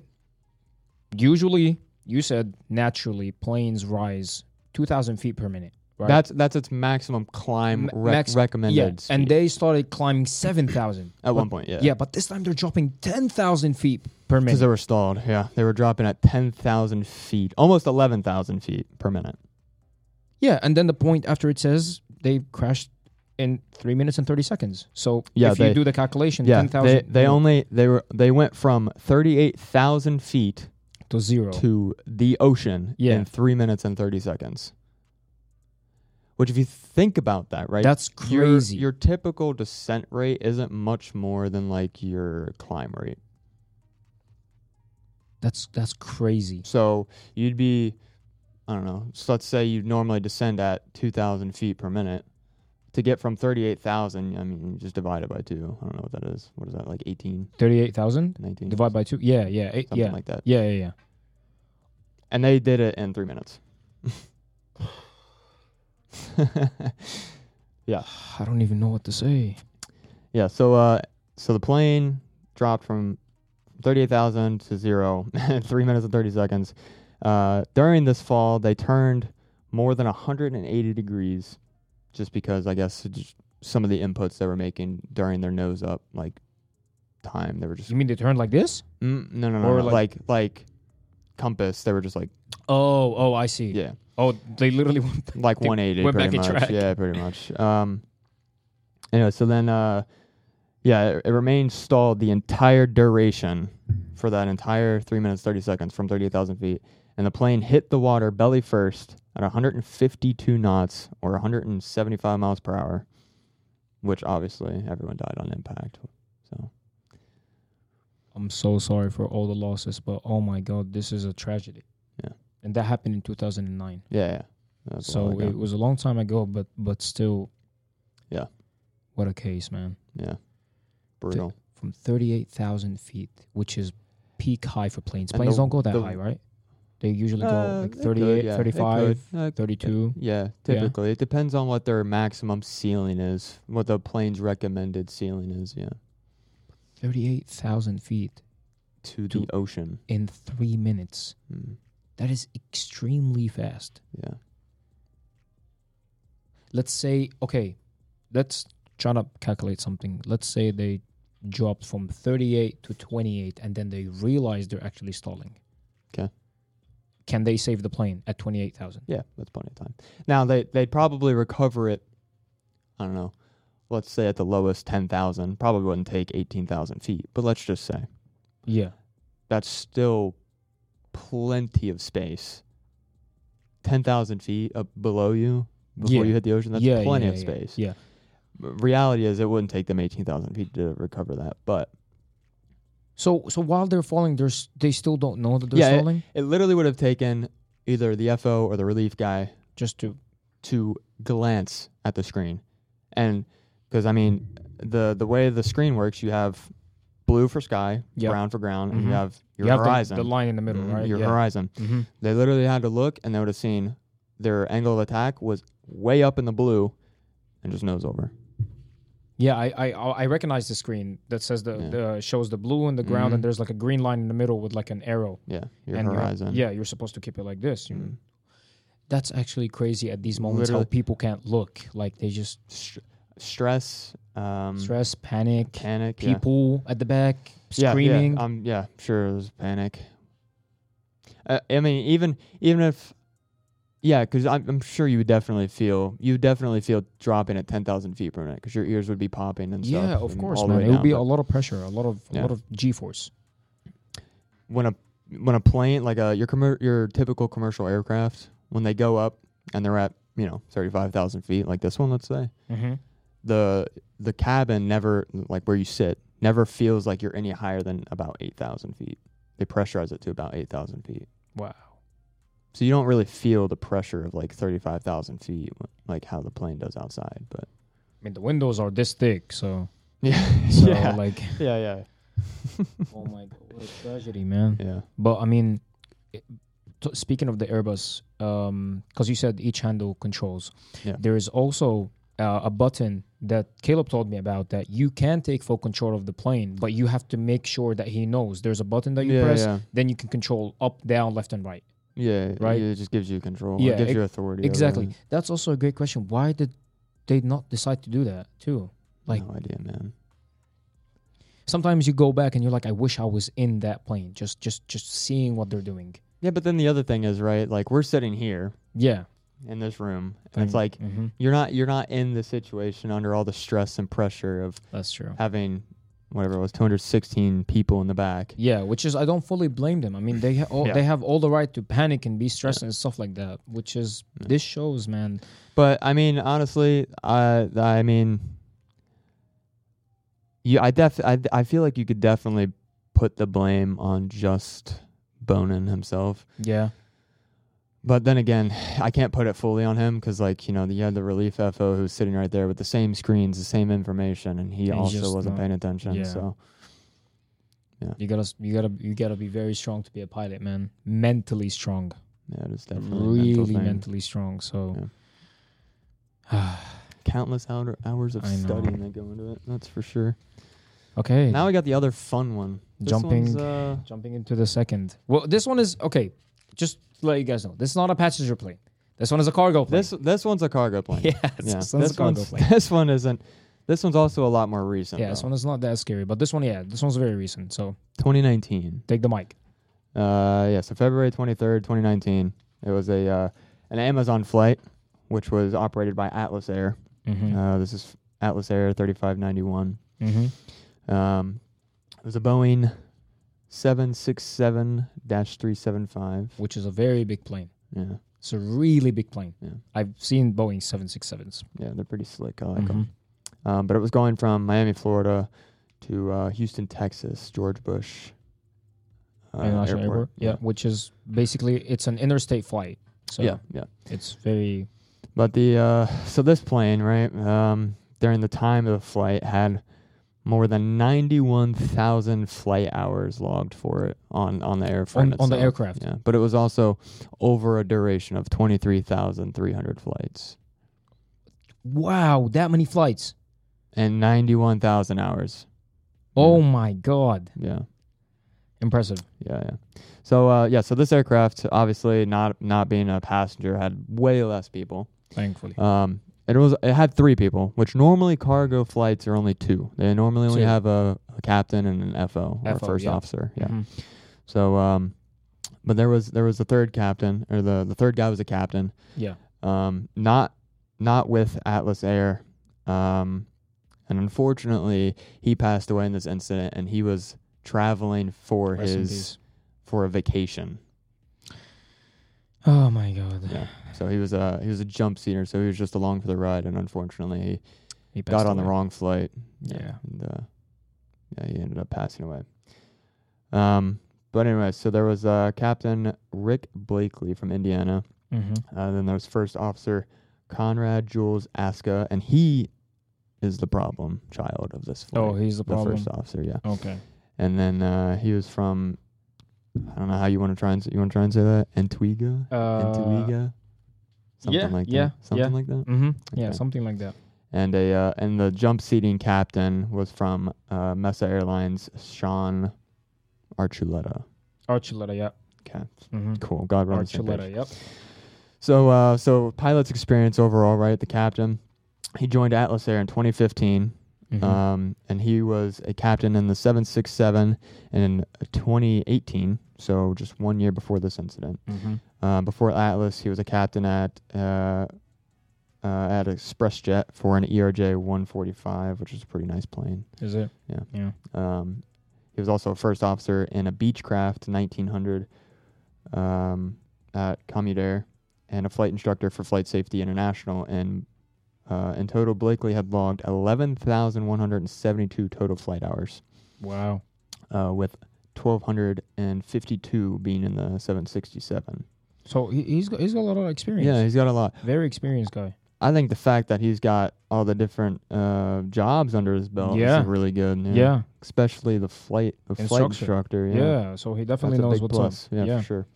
Usually, you said naturally planes rise 2,000 feet per minute, right? that's that's its maximum climb max- recommended. yeah, and they started climbing 7,000 at one point, yeah, Yeah, but this time they're dropping 10,000 feet per minute because they were stalled. Yeah, they were dropping at ten thousand feet, almost eleven thousand feet per minute. Yeah, and then the point after it says they crashed in three minutes and 30 seconds. So Yeah, if they- you do the calculation, Yeah, 10,000 they they only they were they went from thirty eight thousand feet to zero. to the ocean Yeah. in three minutes and 30 seconds. Which, if you think about that, right? That's crazy. Your, typical descent rate isn't much more than like your climb rate. That's that's crazy. So you'd be, I don't know, so let's say you normally descend at 2,000 feet per minute. To get from 38,000, I mean, just divide it by two. I don't know what that is. What is that, like 18, 38,000 19? Divide by 2. Yeah, yeah, eight, something yeah. like that. yeah, yeah, yeah. And they did it in three minutes. I don't even know what to say. Yeah, so uh so the plane dropped from 38,000 to 0 in 3 minutes and 30 seconds. Uh during this fall, they turned more than 180 degrees just because I guess just some of the inputs they were making during their nose up like time they were just You mean they turned like this? mm, no no no, Or no, like- like like compass they were just like Oh, oh, I see. yeah Oh, they literally went like They 180 went pretty back in much. track. Yeah, pretty much. Um anyway, so then uh yeah, it, it remained stalled the entire duration for that entire 3 minutes 30 seconds from 38,000 feet and the plane hit the water belly first at 152 knots or 175 miles per hour, which obviously everyone died on impact. So I'm so sorry for all the losses, but oh my god, this is a tragedy. Yeah. And that happened in 2009. yeah, yeah. So it was a long time ago, but but still Yeah. What a case, man. yeah. Brutal. From 38,000 feet, which is peak high for planes. And Planes the- don't go that high, right? They usually go Uh, like it could, 38, yeah, 35. Uh, 32. Yeah, typically. It depends on what their maximum ceiling is, what the plane's recommended ceiling is, yeah. 38,000 feet To, To- the ocean. in three minutes. Mm, That is extremely fast. yeah. let's say okay let's try to calculate something let's say they dropped from 38 to 28 and then they realize they're actually stalling. Okay. can they save the plane at 28000 Yeah, that's plenty of time. Now, they, they'd probably recover it, I don't know, let's say at the lowest 10,000. Probably wouldn't take 18,000 feet, but let's just say yeah that's still plenty of space. 10,000 feet up below you before Yeah. you hit the ocean, that's yeah plenty yeah, of yeah, space. yeah Reality is, it wouldn't take them 18,000 feet to recover that, but so so while they're falling there's they still don't know that they're falling. It- It literally would have taken either the FO or the relief guy just to to glance at the screen, and because I mean the the way the screen works, you have blue for sky, Yep. brown for ground, and you Mhm. have your you have horizon. The, line in the middle, Mhm, right? Your yeah. horizon. hmm They literally had to look, and they would have seen their angle of attack was way up in the blue, and just nose over. Yeah, I, I I recognize the screen that says the, Yeah. the shows the blue and the ground, and there's like a green line in the middle with like an arrow. Yeah, your and you're- horizon. yeah, you're supposed to keep it like this. Mhm. That's actually crazy at these moments how people can't look. Like they just Str- stress, um, stress, panic, panic, yeah. people at the back Yeah, screaming. Yeah, um, yeah, sure, it was panic. Uh, I mean, even even if, yeah, because I'm, I'm sure you would definitely feel you would definitely feel dropping at ten thousand feet per minute because your ears would be popping and stuff. yeah, of and course, man. It would be a lot of pressure, a lot of a lot of G force. when a when a plane like a your commer- your typical commercial aircraft when they go up and they're at you know thirty five thousand feet like this one, let's say Mm-hmm. The the cabin never like where you sit never feels like you're any higher than about eight thousand feet. They pressurize it to about eight thousand feet. Wow. So you don't really feel the pressure of like 35,000 feet, like how the plane does outside. But I mean, the windows are this thick, so yeah, so yeah, like, yeah, yeah, oh my god, what a tragedy, man. yeah. But I mean, it, t- speaking of the Airbus, um, because you said each handle controls, Yeah. there is also uh, a button that Caleb told me about that you can take full control of the plane, but you have to make sure that he knows there's a button that you yeah, press, yeah, then you can control up, down, left, and right. yeah. Right? It just gives you control. Yeah, it gives you authority. Exactly. That's also a great question. Why did they not decide to do that too? Like- no idea, man. Sometimes you go back and you're like, I wish I was in that plane, just just just seeing what they're doing. Yeah, but then the other thing is right. Like we're sitting here Yeah. In this room, and it's like hmm you're not you're not in the situation under all the stress and pressure of that's true. having whatever it was 216 people in the back. Yeah, which is I don't fully blame them. I mean, they ha- all, Yeah. they have all the right to panic and be stressed and stuff like that. Which is Yeah. this shows, man. But I mean, honestly, I I mean, you I def I I feel like you could definitely put the blame on just Bonin himself. Yeah, But then again, I can't put it fully on him because, like, you know, you had the relief FO who's sitting right there with the same screens, the same information, and he And he's also just wasn't not- paying attention. yeah. So Yeah. you gotta you gotta you gotta be very strong to be a pilot, man. Mentally strong, yeah, it is definitely a mental really thing. mentally strong. So, countless hour, hours of I know. studying that go into it. That's for sure. okay, Now we got the other fun one. This Jumping- one's, uh, jumping into the second. Well, this one is okay. Just to let you guys know, this is not a passenger plane. This one is a cargo plane. This this one's a cargo plane. yeah, yeah. this one's a This cargo one's, plane. this one isn't. This one's also a lot more recent. Yeah, this though. one is not that scary, but this one, yeah, this one's very recent. So 2019. take the mic. Uh, yeah. So February 23rd, 2019. It was a uh, an Amazon flight, which was operated by Atlas Air. Mm-hmm. Uh, this is Atlas Air 3591. mm-hmm. Um, it was a Boeing 767-375. Which is a very big plane. Yeah, It's a really big plane. yeah, I've seen Boeing 767s. yeah. They're pretty slick. I like them. Mhm. Um, but it was going from Miami, Florida, to uh, Houston, Texas, George Bush uh, International Airport. Yeah, which is basically it's an interstate flight. So yeah, yeah. it's very But the uh, so this plane, right, um, during the time of the flight, had more than ninety-one thousand flight hours logged for it on on the airframe on, on the aircraft. Yeah, but it was also over a duration of twenty-three thousand three hundred flights Wow, that many flights. and ninety-one thousand hours. Oh Yeah. my god. Yeah. Impressive. Yeah, yeah. So uh, yeah, so this aircraft, obviously not not being a passenger, had way less people. Thankfully. Um, it was it had three people, which normally cargo flights are only two. They normally only Two. have a, a captain and an FO or FO, first yeah. officer. Yeah. Mhm. So um, but there was there was a third captain, or the the third guy was a captain. Yeah. Um, not not with Atlas Air. Um, and unfortunately, he passed away in this incident, and he was traveling for Rest in his peace. for a vacation. Oh my god. Yeah. So he was a he was a jump seater, so he was just along for the ride, and unfortunately, he He got on the wrong flight. Yeah. And, uh, yeah, he ended up passing away. Um, but anyway, so there was uh, Captain Rick Blakely from Indiana. Mm-hmm. Uh, then there was First Officer Conrad Jules Aska, and he is the problem child of this flight. Oh, he's the the problem. first officer, yeah. Okay. and then uh, he was from I don't know how you want to try and you want to try and say that Antigua, Uh, Antigua, something yeah, like yeah, that, something yeah. like that. Mm-hmm. Yeah, something like that. And a uh, and the jump seating captain was from uh, Mesa Airlines, Sean Archuleta. Archuleta, yeah. Okay, Mm-hmm. cool. God, we're on the same page. Archuleta, yep. So, uh, so pilot's experience overall, right? The captain, he joined Atlas Air in 2015, Mhm. um, and he was a captain in the 767 in 2018. So, just one year before this incident. Mhm. Uh, before Atlas, he was a captain at uh, uh, at ExpressJet for an ERJ 145, which is a pretty nice plane. Is it? Yeah. Yeah. Um, he was also a first officer in a Beechcraft 1900 um, at CommutAir and a flight instructor for Flight Safety International. And uh, in total, Blakely had logged 11,172 total flight hours, Wow. uh, with 1,252 being in the 767. So he, he's got he's got a lot of experience. Yeah, he's got a lot. Very experienced guy. I think the fact that he's got all the different uh, jobs under his belt Yeah. is really good. Yeah. especially the flight the flight Instructor. instructor. Yeah. So he definitely That's a knows big what's plus. up. Yeah, Yeah. for sure.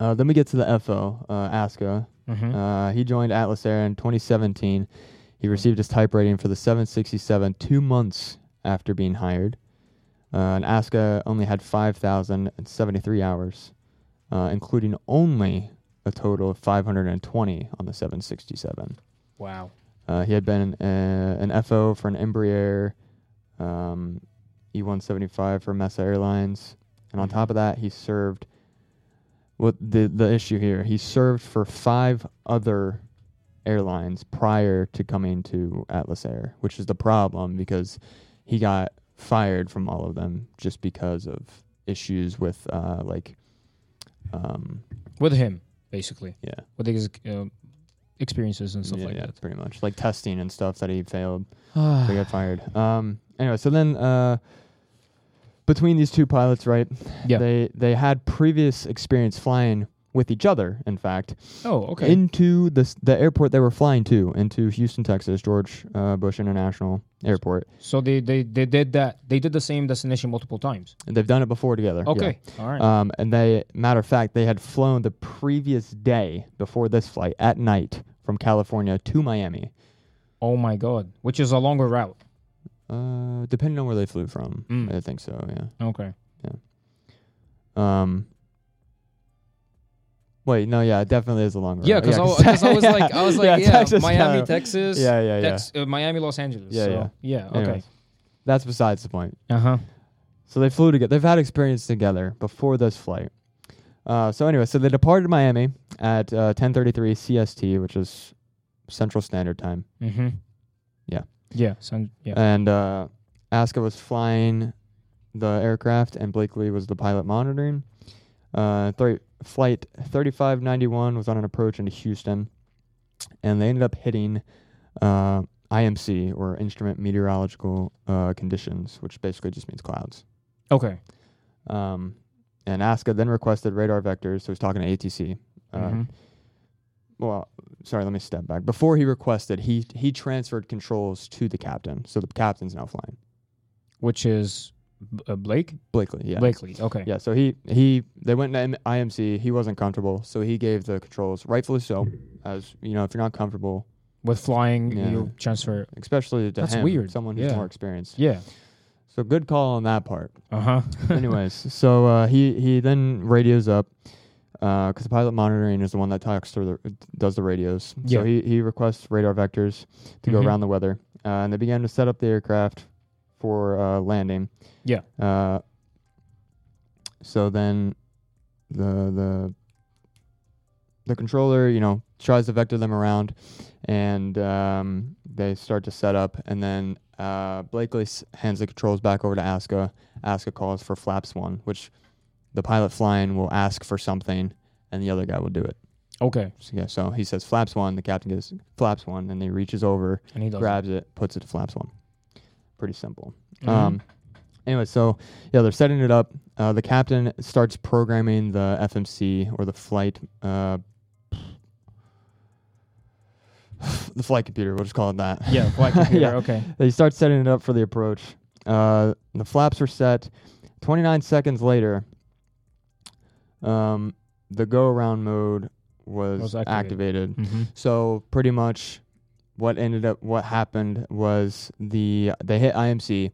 Uh, then we get to the FO, uh, Aska. Mm-hmm. Uh, he joined Atlas Air in 2017. He received his type rating for the 767 two months after being hired. Uh, and Aska only had 5,073 hours, uh, including only a total of 520 on the 767. wow. Uh, he had been uh, an FO for an Embraer um, E175 for Mesa Airlines, and on top of that, he served. What the the issue here? He served for five other airlines prior to coming to Atlas Air, which is the problem because he got fired from all of them just because of issues with uh, like, um, With him, basically. yeah, With his uh, experiences and stuff yeah, like yeah, that. pretty much like testing and stuff that he failed. so he got fired. Um. Anyway, so then uh, between these two pilots, right? Yeah. They they had previous experience flying with each other. In fact, oh, okay. into the s- the airport they were flying to, into Houston, Texas, George uh, Bush International Airport. so they, they they did that. They did the same destination multiple times. And they've done it before together. yeah. Okay. All right. Um, and they, matter of fact, they had flown the previous day before this flight at night from California to Miami. oh my God. Which is a longer route. Uh, depending on where they flew from, Mm. I think so. Yeah. Okay. Yeah. Um. Wait, no, yeah, it definitely is a long route. Yeah, because I, 'cause- 'cause I was like, I was like, yeah, Texas Miami, kinda- Texas, Yeah, yeah, yeah. Tex- uh, Miami, Los Angeles. Yeah, so, yeah. yeah. Okay. Anyways, that's besides the point. Uh huh. So they flew together. They've had experience together before this flight. Uh, so anyway, so they departed Miami at uh, 10:33 CST, which is Central Standard Time, Mm-hmm. Yeah. Yeah. Yeah. and uh, Aska was flying the aircraft, and Blakely was the pilot monitoring. Uh, thir- flight 3591 was on an approach into Houston, and they ended up hitting uh, IMC or Instrument Meteorological uh, Conditions, which basically just means clouds. okay. Um, and Aska then requested radar vectors. So he's talking to ATC. Uh, Mhm. Well, sorry, let me step back. Before he requested, he he transferred controls to the captain. So the captain's now flying. Which is uh, Blake? Blakely, yeah. Blakely. Okay. Yeah, so he he they went to M- IMC. He wasn't comfortable, so he gave the controls, rightfully so. As you know, if you're not comfortable, With flying, Yeah. you transfer. especially to That's him, weird. someone who's Yeah. more experienced. Yeah. So good call on that part. Uh huh. Anyways, so uh, he he then radios up because the pilot monitoring is the one that talks through the does the radios. Yeah. So he he requests radar vectors to go Mhm. around the weather, uh, and they began to set up the aircraft for uh, landing. Yeah. Uh, so then the the the controller, you know, tries to vector them around, and um, they start to set up, and then uh, Blakely s- hands the controls back over to Aska. Aska calls for flaps one, which the pilot flying will ask for something, and the other guy will do it. Okay. So, yeah, so he says flaps one, the captain gives flaps one, and he reaches over, And he grabs it, puts it to flaps one. Pretty simple. Mhm. Um, anyway, so yeah, they're setting it up. Uh, the captain starts programming the FMC or the flight, uh, the flight computer. We'll just call it that. yeah. Flight computer. yeah. Okay. They start setting it up for the approach. Uh, the flaps are set. 29 seconds later, um, the go around mode was, Was activated. activated. Mm-hmm. So pretty much, what ended up what happened was the they hit IMC.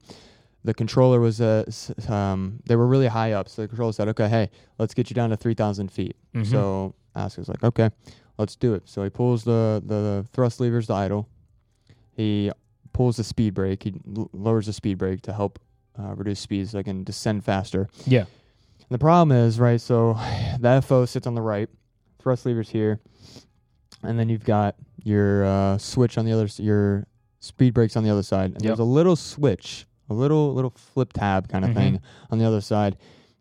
The controller was uh, s- um, they were really high up, so the controller said, "Okay, hey, let's get you down to 3,000 feet." Mhm. So Aska's like, "Okay, let's do it." So he pulls the the thrust levers to idle. He pulls the speed brake. He l- lowers the speed brake to help uh, reduce speed so I can descend faster. Yeah. The problem is, right, so the FO sits on the right, thrust levers here, and then you've got your uh, switch on the other, s- your speed brakes on the other side. And Yep. there's a little switch, a little little flip tab kind of Mhm. thing on the other side.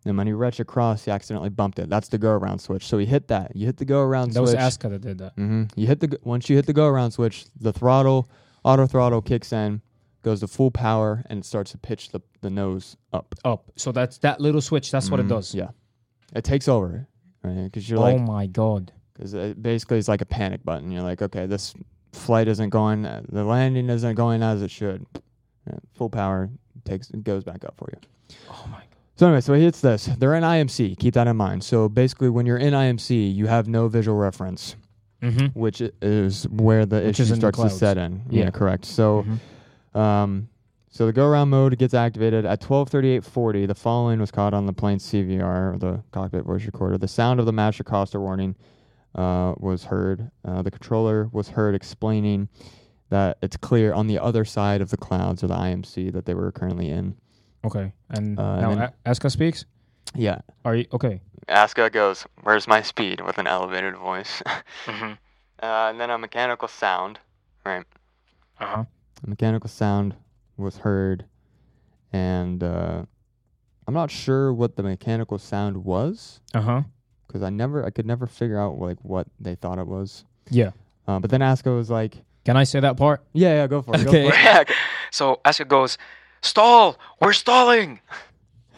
And when he reached across, he accidentally bumped it. That's the go around switch. So he hit that. You hit the go around switch. That was. Aska that did that. hmm You hit the g- once you hit the go around switch, the throttle, auto throttle kicks in, goes to full power, and starts to pitch the the nose up. Up. So that's that little switch. That's what it Mhm. does. Yeah, it takes over, right? Because you're oh like, my god. because it basically it's like a panic button. You're like, okay, this flight isn't going, uh, the landing isn't going as it should. Yeah, full power takes goes back up for you. Oh my god. So anyway, so he hits this. They're in IMC. Keep that in mind. So basically, when you're in IMC, you have no visual reference, Mm-hmm. which is where the Which issue is in the starts to set in. Yeah, Yeah. correct. So. Mm-hmm. Um, so the go around mode gets activated at 12:38:40. The following was caught on the plane's CVR, or the cockpit voice recorder. The sound of the master caution warning uh, was heard. Uh, the controller was heard explaining that it's clear on the other side of the clouds, or the IMC, that they were currently in. Okay. And Uh, and now then- A- Aska speaks. Yeah. Are you okay? Aska goes, "Where's my speed?" with an elevated voice. Mm-hmm. uh, and then a mechanical sound, right? Uh huh. A mechanical sound was heard, and uh, I'm not sure what the mechanical sound was Uh huh. because I never, I could never figure out like what they thought it was. Yeah. Uh, but then Aska was like, Can I say that part? "Yeah, yeah, go for it." Okay. Go for it. so Aska goes, stall! We're stalling!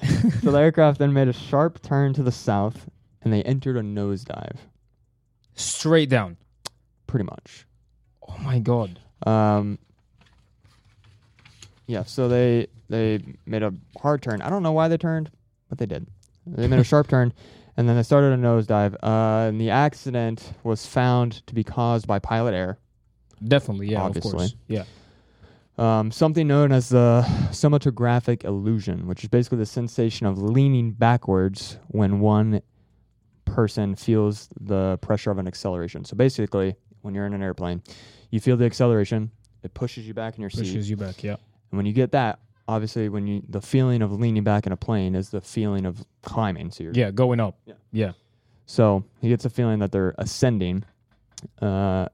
so the aircraft then made a sharp turn to the south, and they entered a nosedive, Straight down. pretty much. Oh my god. Um, yeah, so they they made a hard turn. I don't know why they turned, but they did. They made a sharp turn, and then they started a nosedive. Uh, and the accident was found to be caused by pilot error. Definitely. Yeah. Obviously. Of course. Yeah. Um, something known as the somatogravic illusion, which is basically the sensation of leaning backwards when one person feels the pressure of an acceleration. So basically, when you're in an airplane, you feel the acceleration, it pushes you back in your seat. Pushes you back. Yeah. And when you get that, obviously, when you the feeling of leaning back in a plane is the feeling of climbing. So you're Yeah. Going up. Yeah. Yeah. so he gets a feeling that they're ascending. Uh,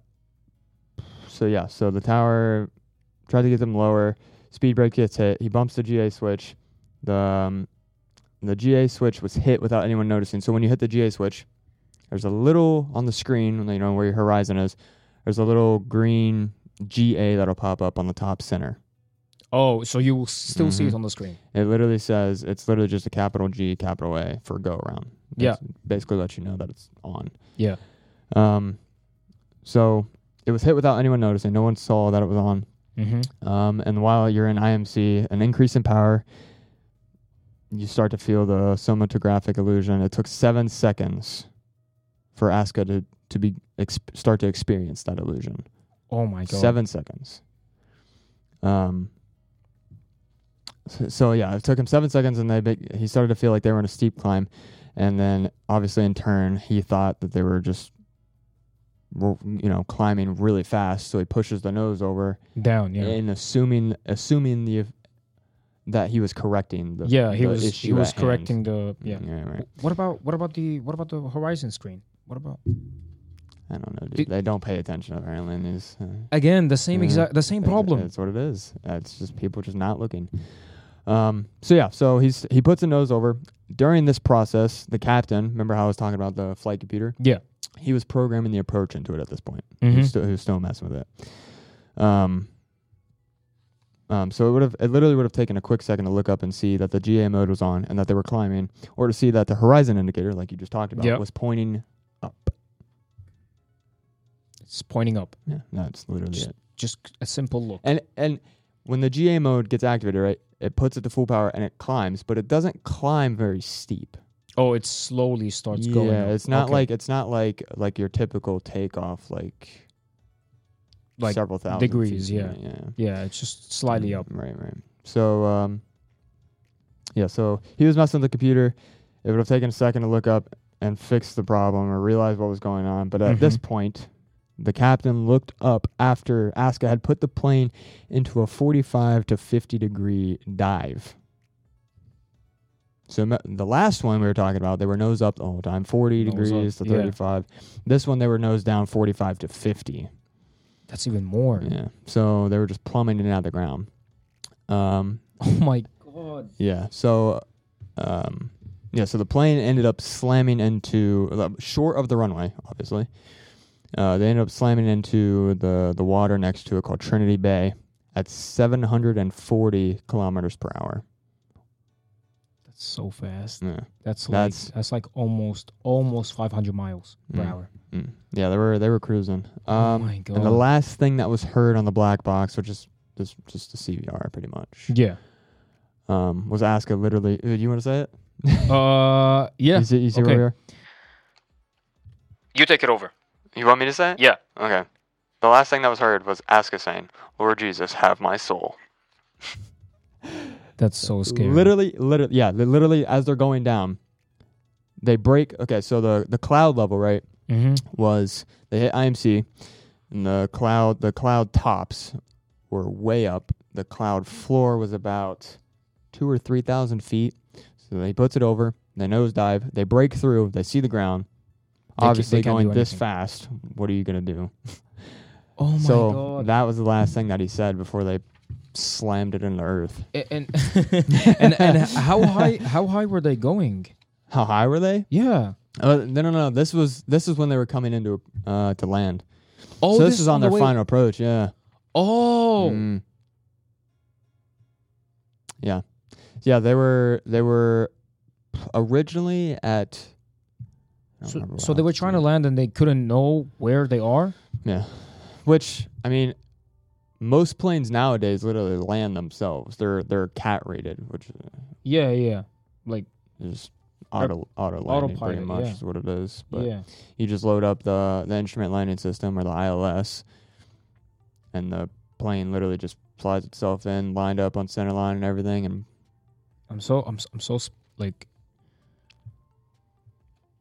so yeah, so the tower tried to get them lower. Speed brake gets hit. He bumps the GA switch. The um, the GA switch was hit without anyone noticing. So when you hit the GA switch, there's a little on the screen, you know where your horizon is. There's a little green GA that'll pop up on the top center. Oh, so you will still see it on the screen. It literally says it's literally just a capital G, capital A for go around. Yeah. It's basically let you know that it's on. Yeah. Um, so it was hit without anyone noticing. No one saw that it was on. Mm-hmm. Um, and while you're in IMC, an increase in power, you start to feel the somatogravic illusion. It took seven seconds for Aska to to be exp- start to experience that illusion. Oh my god. Seven seconds. Um. So, yeah, it took him seven seconds, and they big, he started to feel like they were in a steep climb, and then obviously in turn he thought that they were just, you know, climbing really fast. So he pushes the nose over, Down. Yeah. and assuming assuming the that he was correcting the yeah. He the was. He was at hand. correcting the. Yeah. yeah right. What about what about the what about the horizon screen? What about I don't know, dude. They don't pay attention apparently in these. Uh, again the same Yeah. exact the same problem? That's what it is. It's just people just not looking. Um, so yeah, so he's he puts a nose over. During this process, the captain, remember how I was talking about the flight computer? Yeah. He was programming the approach into it at this point. He, Mhm. was still, he was still messing with it. Um, um, so it would have it literally would have taken a quick second to look up and see that the GA mode was on and that they were climbing, or to see that the horizon indicator, like you just talked about, Yep. was pointing up. It's pointing up. Yeah, that's literally Just- it. Just a simple look. And and when the GA mode gets activated, right, it puts it to full power and it climbs, but it doesn't climb very steep. Oh, it slowly starts yeah, going. up. it's not Okay. like it's not like like your typical takeoff like Like several thousand degrees, feet. yeah. yeah. yeah, it's just slightly Mm, up. Right, right. So, um, yeah, so he was messing with the computer. It would have taken a second to look up and fix the problem or realize what was going on. But at this Mhm. point, the captain looked up after Aska had put the plane into a 45 to 50 degree dive. So the last one we were talking about, they were nose up the whole time, 40 Nose up, degrees to yeah. 35. This one, they were nose down, 45 to 50. That's even more. Yeah. So they were just plummeting out of the ground. Um, Oh my god. yeah. So, um, yeah. So the plane ended up slamming into uh, short of the runway, obviously. Uh, they ended up slamming into the the water next to it called Trinity Bay at 740 kilometers per hour. That's so fast. Yeah. That's like That's- that's, like almost almost 500 miles per Mm. hour. Mm. Yeah, they were they were cruising. Um, Oh my And the last thing that was heard on the black box, which is just just the CVR, pretty much, Yeah. um, was Aska literally. Do you want to say it? Uh yeah. You see, you see Okay. where we are? You take it over. You want me to say it? Yeah. Okay. The last thing that was heard was "Ask Aska saying, "Lord Jesus, have my soul." That's so scary. Literally, literally, yeah, li- literally as they're going down, they break. Okay, so the the cloud level right Mm-hmm. was they hit IMC, and the cloud the cloud tops were way up. The cloud floor was about two or three thousand feet. So they puts it over. They nosedive. They break through. They see the ground. Obviously, going this fast. What are you gonna do? Oh my god. so god. that was the last thing that he said before they slammed it into earth. A- and and and how high how high were they going? How high were they? Yeah. Uh, no, no, no. This was this is when they were coming into uh to land. Oh, so this, is on the their way- final approach. Yeah. Oh. Mm. Yeah. Yeah. They were they were originally at. So, so they were trying to land and they couldn't know where they are. Yeah. Which I mean, most planes nowadays literally land themselves. They're they're cat rated, which uh, Yeah, yeah. Like is uh, auto auto landing pretty much yeah. is what it is. But yeah. you just load up the the instrument landing system or the ILS, and the plane literally just flies itself in, lined up on center line and everything, and I'm so I'm I'm so like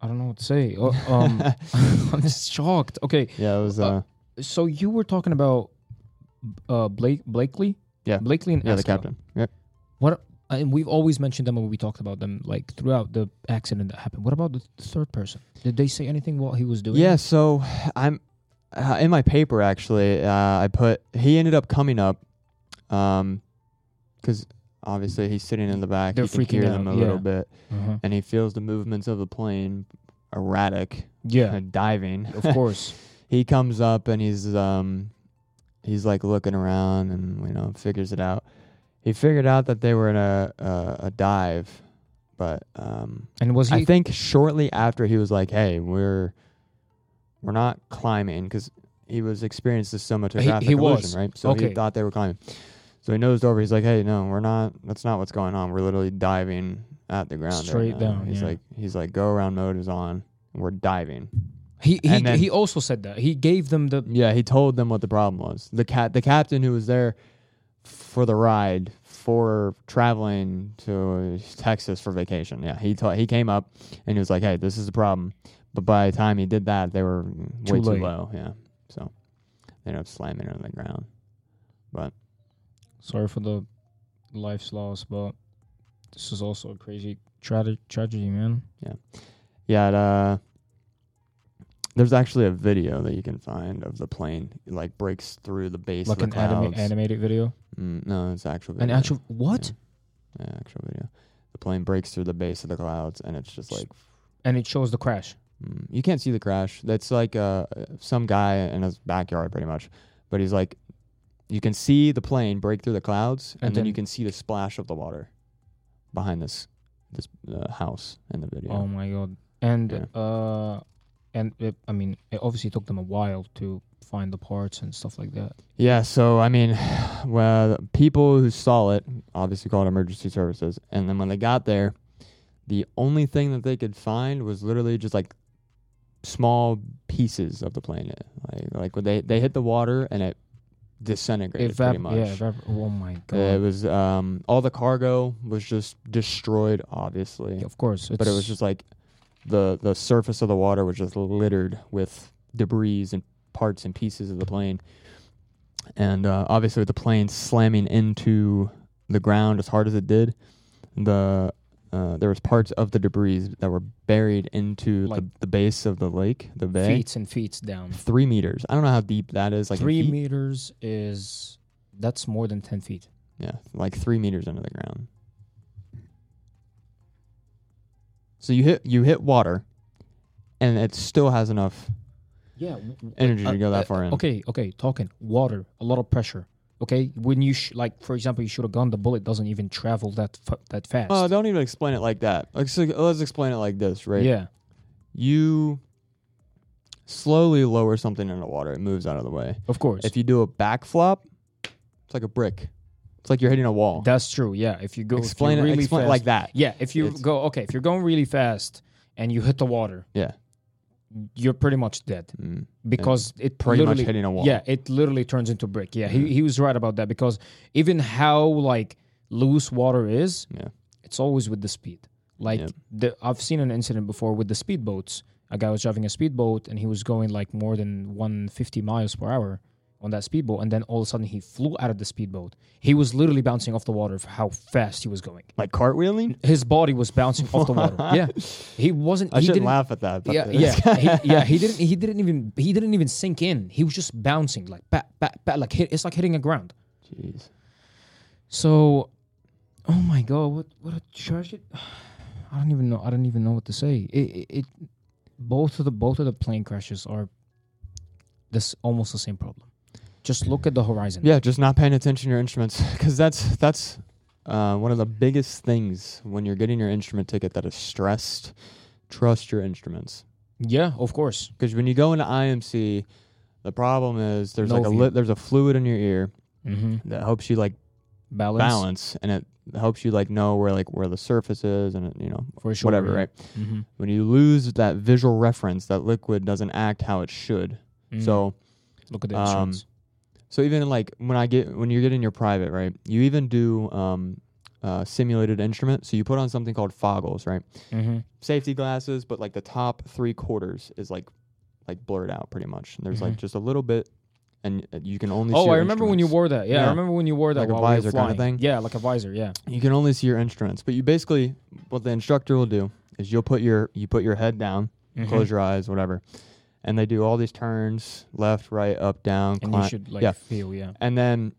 I don't know what to say. Uh, um I'm just shocked. Okay. yeah, it was Uh, uh, So you were talking about uh Blake Blakely? Yeah. Blakely and yeah the captain. Yep. What and we've always mentioned them when we talked about them like throughout the accident that happened. What about the third person? Did they say anything while he was doing Yeah, it? so I'm uh, in my paper actually. Uh, I put he ended up coming up, um, because obviously he's sitting in the back. They're he can freaking hear them a out, little bit, Uh-huh. and he feels the movements of the plane erratic, Yeah. diving. of course. he comes up and he's um he's like looking around and you know figures it out. He figured out that they were in a a, a dive, but um And was he I think shortly after he was like, "Hey, we're we're not climbing because he was experiencing this somatogravic he was. illusion, right? So Okay. he thought they were climbing. So he nosed over. He's like, "Hey, no, we're not. That's not what's going on. We're literally diving at the ground Straight now." down, He's yeah. like, he's like, "Go around mode is on. We're diving." he he, then- he also said that. He gave them the Yeah, he told them what the problem was. The cat, the captain who was there for the ride for traveling to Texas for vacation. Yeah, he ta- he came up and he was like, "Hey, this is the problem." But by the time he did that, they were Too way late. too low. Yeah, so they ended up slamming it on the ground. But sorry for the life's loss, but this is also a crazy tra- tragedy, man. yeah, it, uh, there's actually a video that you can find of the plane it, like breaks through the base Like of an the anima- animated video. Mm, no, it's actual. An actual what? Yeah, actual video. The plane breaks through the base of the clouds, and it's just like And it shows the crash. Mm, you can't see the crash. That's like uh, some guy in his backyard, pretty much. But he's like, you can see the plane break through the clouds, and, And then, then- you can see the splash of the water behind this this uh, house in the video. Oh my god. And Yeah. uh And it, I mean, it obviously took them a while to find the parts and stuff like that. Yeah, so I mean, well, people who saw it obviously called emergency services, and then when they got there, the only thing that they could find was literally just like small pieces of the plane. Like like when they they hit the water and it disintegrated Evap- pretty much. Yeah. evap- oh my god. it was um all the cargo was just destroyed, obviously, of course. but it was just like the the surface of the water was just littered with debris and parts and pieces of the plane. And uh, obviously, with the plane slamming into the ground as hard as it did, the uh, there was parts of the debris that were buried into Like- the, the base of the lake, the bay. feet and feet down. Three meters. I don't know how deep that is. Like Three meters is that's more than ten feet. Yeah, like three meters under the ground. So you hit you hit water, and it still has enough Yeah. energy to go that far in. Uh, Okay, okay. Talking water, a lot of pressure. Okay, when you sh- like, for example, you shoot a gun, the bullet doesn't even travel that fa- that fast. Oh, don't even explain it like that. Like, so let's explain it like this, right? Yeah, You slowly lower something in the water; it moves out of the way. of course. If you do a backflop, it's like a brick. It's like you're hitting a wall. That's true. Yeah, if you go explain it. really explain it fast, like that. Yeah, if you It's- go okay, if you're going really fast and you hit the water, Yeah. You're pretty much dead Mm. because it Pretty much hitting a wall. Yeah, it literally turns into brick. Yeah, he he was right about that because even how like loose water is, Yeah. it's always with the speed. Like Yep. the, I've seen an incident before with the speedboats. A guy was driving a speedboat and he was going like more than 150 miles per hour on that speedboat, and then all of a sudden he flew out of the speedboat. He was literally bouncing off the water for how fast he was going. Like cartwheeling. His body was bouncing off the water. Yeah, he wasn't. I he shouldn't laugh at that. Yeah, yeah, he, yeah. He didn't. He didn't even. He didn't even sink in. He was just bouncing like bat, bat, bat. Like hit, it's like hitting a ground. Jeez. So, oh my god, what what a tragedy! I don't even know. I don't even know what to say. It, it, it both of the both of the plane crashes are this almost the same problem. Just look at the horizon. Yeah, just not paying attention to your instruments because that's that's uh, one of the biggest things when you're getting your instrument ticket that is stressed. Trust your instruments yeah, of course. because when you go into IMC, the problem is there's No like a li- there's a fluid in your ear Mm-hmm. that helps you like Balance, balance and it helps you like know where like where the surface is and it, you know for sure. whatever right. Mm-hmm. When you lose that visual reference, that liquid doesn't act how it should. So look at the um, instruments. So even like when I get when you're getting your private, right? You even do um, uh, simulated instrument. So you put on something called foggles, right? Mm-hmm. Safety glasses, but like the top three quarters is like like blurred out pretty much. And there's like Mhm. just a little bit, and you can only. see Oh, I remember when you wore that. Yeah, I remember when you wore that Like a while we visor kinda thing? Yeah, like a visor. Yeah. You can only see your instruments, but you basically what the instructor will do is you'll put your you put your head down, Mm-hmm. close your eyes, whatever, and they do all these turns, left, right, up, down, and climb, you should like yeah. feel. Yeah. and then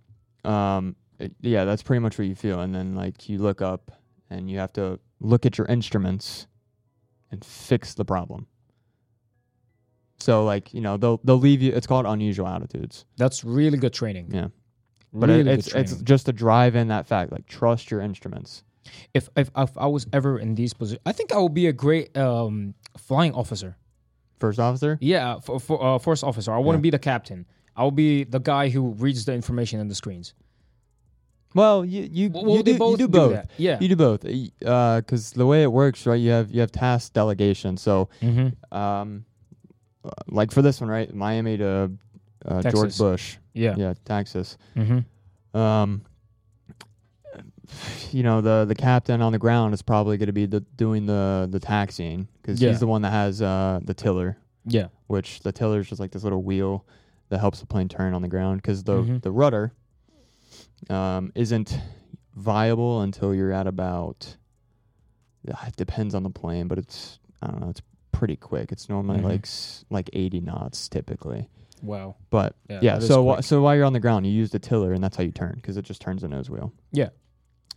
um it- yeah that's pretty much what you feel and then like you look up and you have to look at your instruments and fix the problem so like you know they'll they'll leave you it's called unusual attitudes That's really good training. yeah but really it, good it's it's just to drive in that fact like trust your instruments if, if if I was ever in these positions, I think I would be a great um, flying officer. First officer Yeah, for, for uh, first officer. I wouldn't Yeah. be the captain. I will be the guy who reads the information in the screens. well you you, Well, you, do, you both do both that. Yeah. you do both because the way it works right you have you have task delegation so mm-hmm. um uh, like for this one right miami to uh, george bush Yeah. yeah texas Mm-hmm. um, you know the the captain on the ground is probably going to be the doing the the taxiing because Yeah. he's the one that has uh, the tiller, Yeah. which the tiller is just like this little wheel that helps the plane turn on the ground because the Mhm. the rudder um, isn't viable until you're at about it depends on the plane, but it's I don't know it's pretty quick. It's normally Mhm. like s- like 80 knots typically. Wow. But Yeah. yeah, that is so wh- quick. so while you're on the ground, you use the tiller, and that's how you turn because it just turns the nose wheel. Yeah.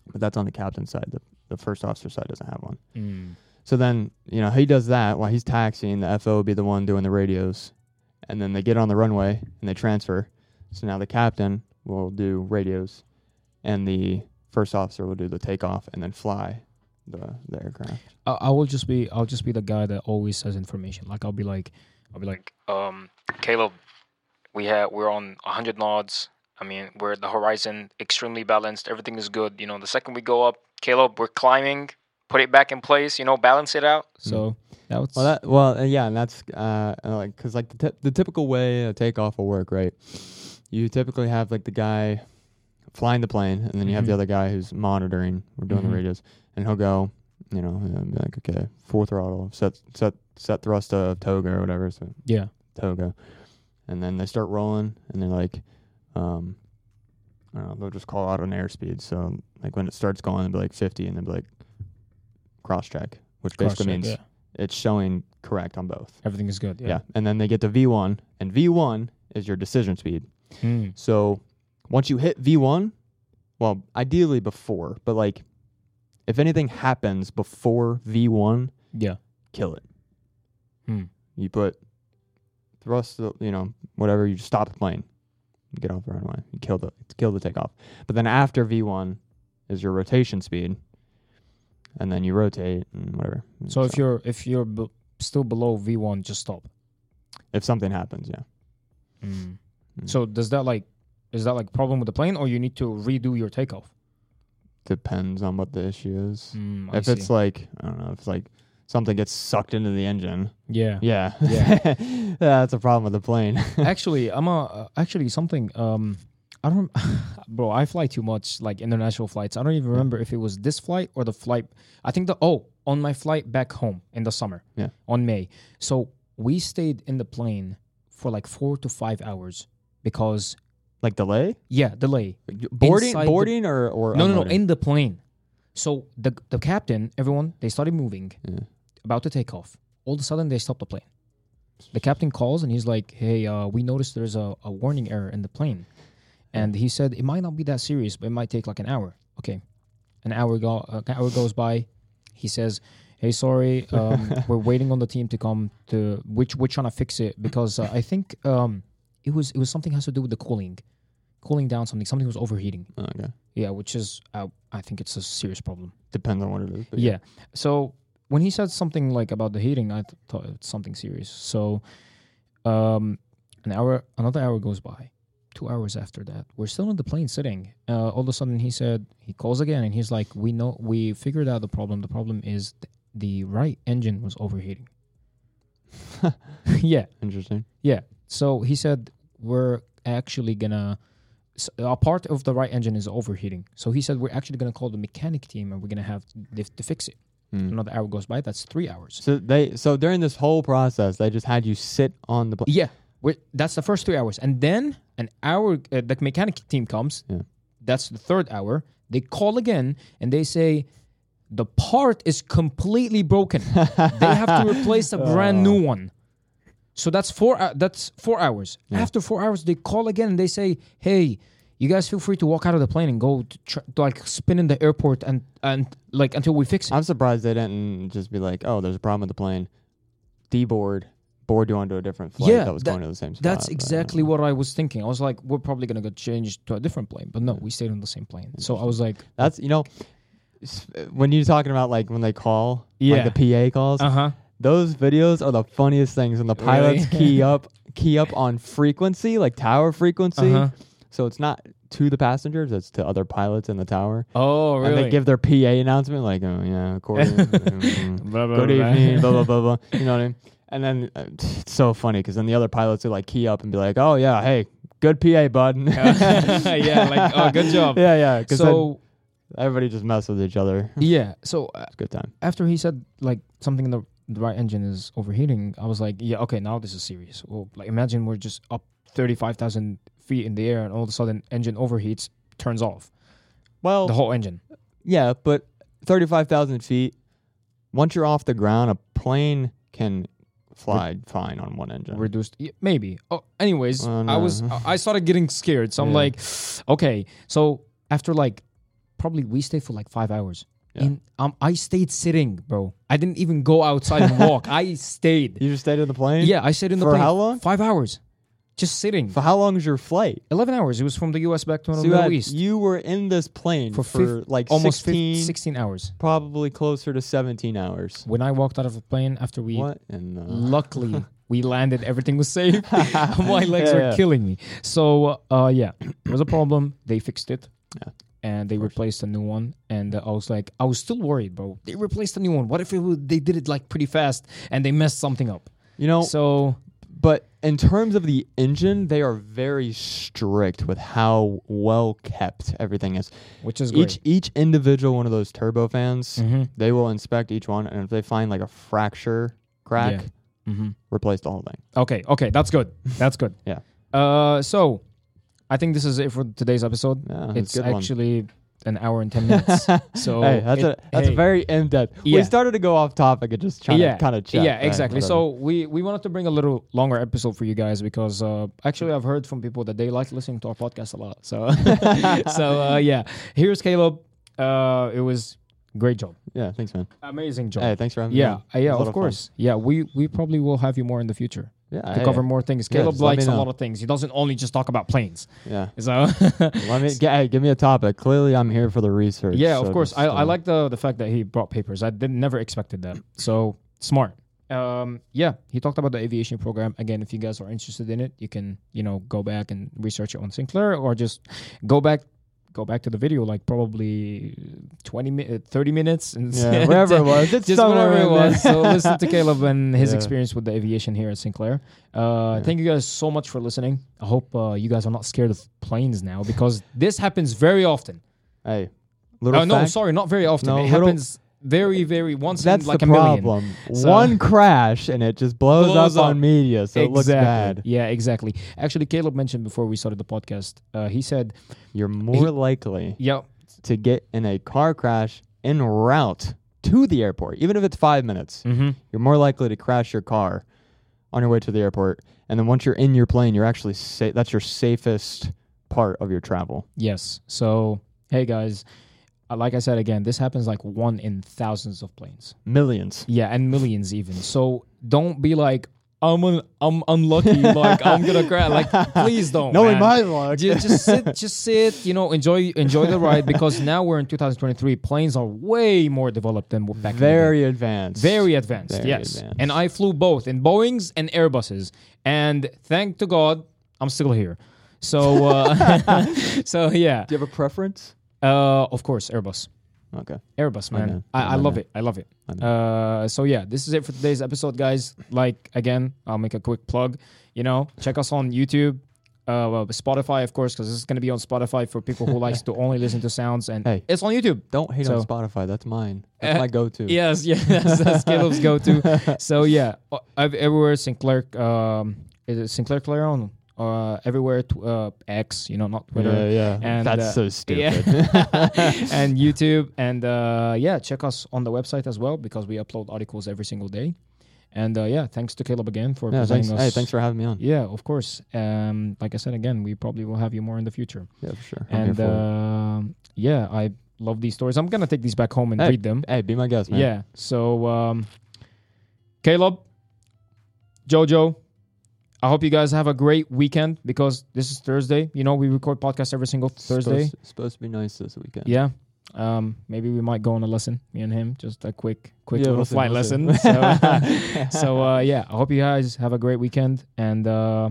But that's on the captain side. The the first officer side doesn't have one. Mm. So then you know he does that while he's taxiing. The FO will be the one doing the radios, and then they get on the runway and they transfer. So now the captain will do radios, and the first officer will do the takeoff and then fly the the aircraft. I, I will just be I'll just be the guy that always says information. Like I'll be like I'll be like um, Caleb, we have we're on 100 knots. I mean, we're at the horizon, extremely balanced. Everything is good. You know, the second we go up, Caleb, we're climbing. Put it back in place. You know, balance it out. so that was Well, that well, uh, yeah, and that's uh, uh, like because like the t- the typical way a takeoff will work, right? You typically have like the guy flying the plane, and then you have the Mhm. other guy who's monitoring We're doing Mhm. the radios, and he'll go, you know, and be like, okay, full throttle, set set set thrust of TOGA or whatever, so yeah. TOGA, and then they start rolling, and they're like, um, I don't know, they'll just call out an airspeed. So like when it starts going, it'll be like 50, and they'll be like cross check, which basically means yeah. it's showing correct on both. everything is good. Yeah. Yeah. And then they get to V1, and V1 is your decision speed. Mm. So once you hit V1, well, ideally before, but like if anything happens before V1, Yeah. kill it. Hmm. You put thrust, you know, whatever, you just stop the plane. You get off the runway. You kill the kill the takeoff. But then after V1 is your rotation speed. And then you rotate and whatever. So if you're if you're b- still below V one, just stop. if something happens, yeah. Mm. Mm. So does that like is that like problem with the plane, or you need to redo your takeoff? Depends on what the issue is. Mm, if it's like I don't know, if it's like something gets sucked into the engine, yeah. yeah, Yeah. that's a problem with the plane. actually, I'm a uh, actually something. Um, I don't, bro. I fly too much, like international flights. I don't even remember if it was this flight or the flight. I think the oh on my flight back home in the summer. Yeah. On May, so we stayed in the plane for like four to five hours because like delay, yeah, delay. boarding, Inside the- boarding, or or No, no, no, in the plane. So the the captain, everyone, they started moving, Yeah. About to take off. All of a sudden, they stop the plane. The captain calls and he's like, "Hey, uh, we noticed there's a, a warning error in the plane," and he said it might not be that serious, but it might take like an hour. Okay, an hour go an hour goes by. He says, "Hey, sorry, um, we're waiting on the team to come to which we're trying to fix it because uh, I think um, it was it was something has to do with the cooling, cooling down something. Something was overheating." Okay, Yeah, which is uh, I think it's a serious problem. depends on what it is. but Yeah. So when he said something like about the heating, I th- thought it's something serious. So um, an hour, another hour goes by. Two hours after that, we're still in the plane sitting. Uh, all of a sudden, he said he calls again, and he's like, "We know, we figured out the problem. The problem is th- the right engine was overheating." yeah, interesting. yeah. So he said we're actually gonna a part of the right engine is overheating. So he said we're actually gonna call the mechanic team and we're gonna have to, to fix it. Hmm. Another hour goes by. That's three hours. So they so during this whole process, they just had you sit on the plane. Yeah, that's the first three hours, and then an hour. Uh, the mechanic team comes. Yeah. That's the third hour. They call again and they say the part is completely broken. they have to replace a brand new one. So that's four. Uh, that's four hours. After four hours, they call again and they say, "Hey, you guys feel free to walk out of the plane and go to, tr- to like spin in the airport and and like until we fix it." I'm surprised they didn't just be like, "Oh, there's a problem with the plane. Deboard, board you onto a different flight Yeah, that was that- going to the same spot." That's exactly uh, what I was thinking. I was like, we're probably gonna get changed to a different plane, but no, we stayed on the same plane. So I was like, That's you know, when you're talking about like when they call, Yeah. like the PA calls. uh huh, Those videos are the funniest things when the pilots Really? key up key up on frequency, like tower frequency. Uh-huh. So it's not to the passengers, it's to other pilots in the tower. oh And they give their PA announcement like, oh yeah, according mm, Blah, blah, good blah. evening, blah blah blah blah. You know what I mean? And then uh, it's so funny because then the other pilots would like key up and be like, "Oh yeah, hey, good PA, bud." yeah, like oh, good job. yeah, yeah. So everybody just mess with each other. yeah, so uh, good time. after he said like something in the the right engine is overheating, I was like, yeah, okay, now this is serious. Well, like imagine we're just up thirty five thousand feet in the air, and all of a sudden engine overheats, turns off Well, the whole engine. yeah, but thirty-five thousand feet. Once you're off the ground, a plane can fly fine on one engine. reduced maybe oh anyways Oh, i was i started getting scared so i'm Yeah. like okay so after like probably we stayed for like five hours Yeah. and um i stayed sitting bro i didn't even go outside and walk i stayed you just stayed in the plane. yeah i stayed in the For plane how long? five hours just sitting. For how long is your flight? 11 hours. It was from the US back to the So you, Middle had- East. you were in this plane For for, fif- like almost 16, 15, 16 hours. probably closer to 17 hours. When I walked out of the plane after we What? And luckily we landed everything was safe my legs Yeah, are yeah. killing me so uh yeah it was a problem they fixed it Yeah, and they replaced a new one and uh, i was like i was still worried bro they replaced a new one what if it was, they did it like pretty fast and they messed something up you know, so but in terms of the engine, they are very strict with how well kept everything is. which is great Each each individual one of those turbofans, Mhm. they will inspect each one, and if they find like a fracture crack, Mhm. replace the whole thing. okay okay that's good that's good Yeah. uh so i think this is it for today's episode Yeah, it's a good one. An hour and 10 minutes so hey, that's it- a that's hey. very in depth. Yeah. We started to go off topic and just trying yeah, to kind of chat. Yeah, right, exactly. whatever. So we we wanted to bring a little longer episode for you guys because uh, actually I've heard from people that they like listening to our podcast a lot. So so uh, yeah, here's Caleb. Uh, it was great job, yeah, thanks, man. amazing job. Hey, thanks for having me. yeah, It yeah, lot of fun. course. Yeah, we we probably will have you more in the future Yeah, to cover more things. Yeah, Caleb let likes a lot of things. He doesn't only just talk about planes. Yeah, So let me get, hey, give me a topic. Clearly, I'm here for the research. yeah, so of course. I, I like the the fact that he brought papers. I did never expected that. So smart. Um, yeah, he talked about the aviation program again. If you guys are interested in it, you can you know go back and research it on Sinclair, or just go back go back to the video like probably 20 mi- uh, 30 minutes. And Yeah, wherever it was. It's just whatever it was. So listen to caleb and his Yeah. experience with the aviation here at sinclair. Uh Yeah. thank you guys so much for listening. I hope uh, you guys are not scared of planes now because this happens very often. Hey, little oh no sorry not very often. No, it little- happens very very once That's in like the a million problem. So- One crash and it just blows, Blows up, up. on media, so it looks bad. Yeah, exactly. Actually, Caleb mentioned before we started the podcast. Uh, he said, You're more likely "Yeah, to get in a car crash en route to the airport, even if it's five minutes. mm-hmm. You're more likely to crash your car on your way to the airport, and then once you're in your plane, you're actually sa- that's your safest part of your travel. yes." So, hey guys, like I said again, this happens like one in thousands of planes. Millions. Yeah, and millions even. So don't be like, "I'm un- I'm unlucky." like I'm gonna crash. Like please don't. No, man. my luck. Ju- just sit, just sit. You know, enjoy enjoy the ride because now we're in 2023. Planes are way more developed than back in. Very advanced. Very advanced, Very yes. advanced. And I flew both in Boeings and Airbuses, and thank to God, I'm still here. So, uh, so yeah. Do you have a preference? Uh, of course, Airbus. Okay. Airbus, I man. know. I, I I love it. I love it. I. Uh, so yeah, this is it for today's episode, guys. Like again, I'll make a quick plug. You know, check us on YouTube, uh, well, Spotify, of course, because this is gonna be on Spotify for people who likes to only listen to sounds, and Hey. it's on YouTube. Don't hate on Spotify. That's mine. That's Uh, my go-to. Yes, yes, that's, that's Caleb's go-to. So yeah, uh, I've everywhere Sinclair. Um, is it Sinclair Clarion? Uh, everywhere tw- uh, X, you know, not Twitter. Yeah, yeah. And, That's uh, so stupid. Yeah. and YouTube, and uh, yeah, check us on the website as well because we upload articles every single day. And uh, yeah, thanks to Caleb again for yeah, presenting thanks. us. Hey, thanks for having me on. Yeah, of course. Um, like I said again, we probably will have you more in the future. Yeah, for sure. And um yeah, I love these stories. I'm gonna take these back home and Hey, read them. Hey, be my guest, man. Yeah. So, um, Caleb, Jojo, I hope you guys have a great weekend because this is Thursday. You know, we record podcasts every single Thursday. Supposed, supposed to be nice this weekend. Yeah. Um, maybe we might go on a lesson, me and him, just a quick, quick Yeah, little we'll flight we'll lesson. So, so uh, yeah, I hope you guys have a great weekend and uh,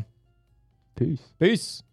Peace. peace.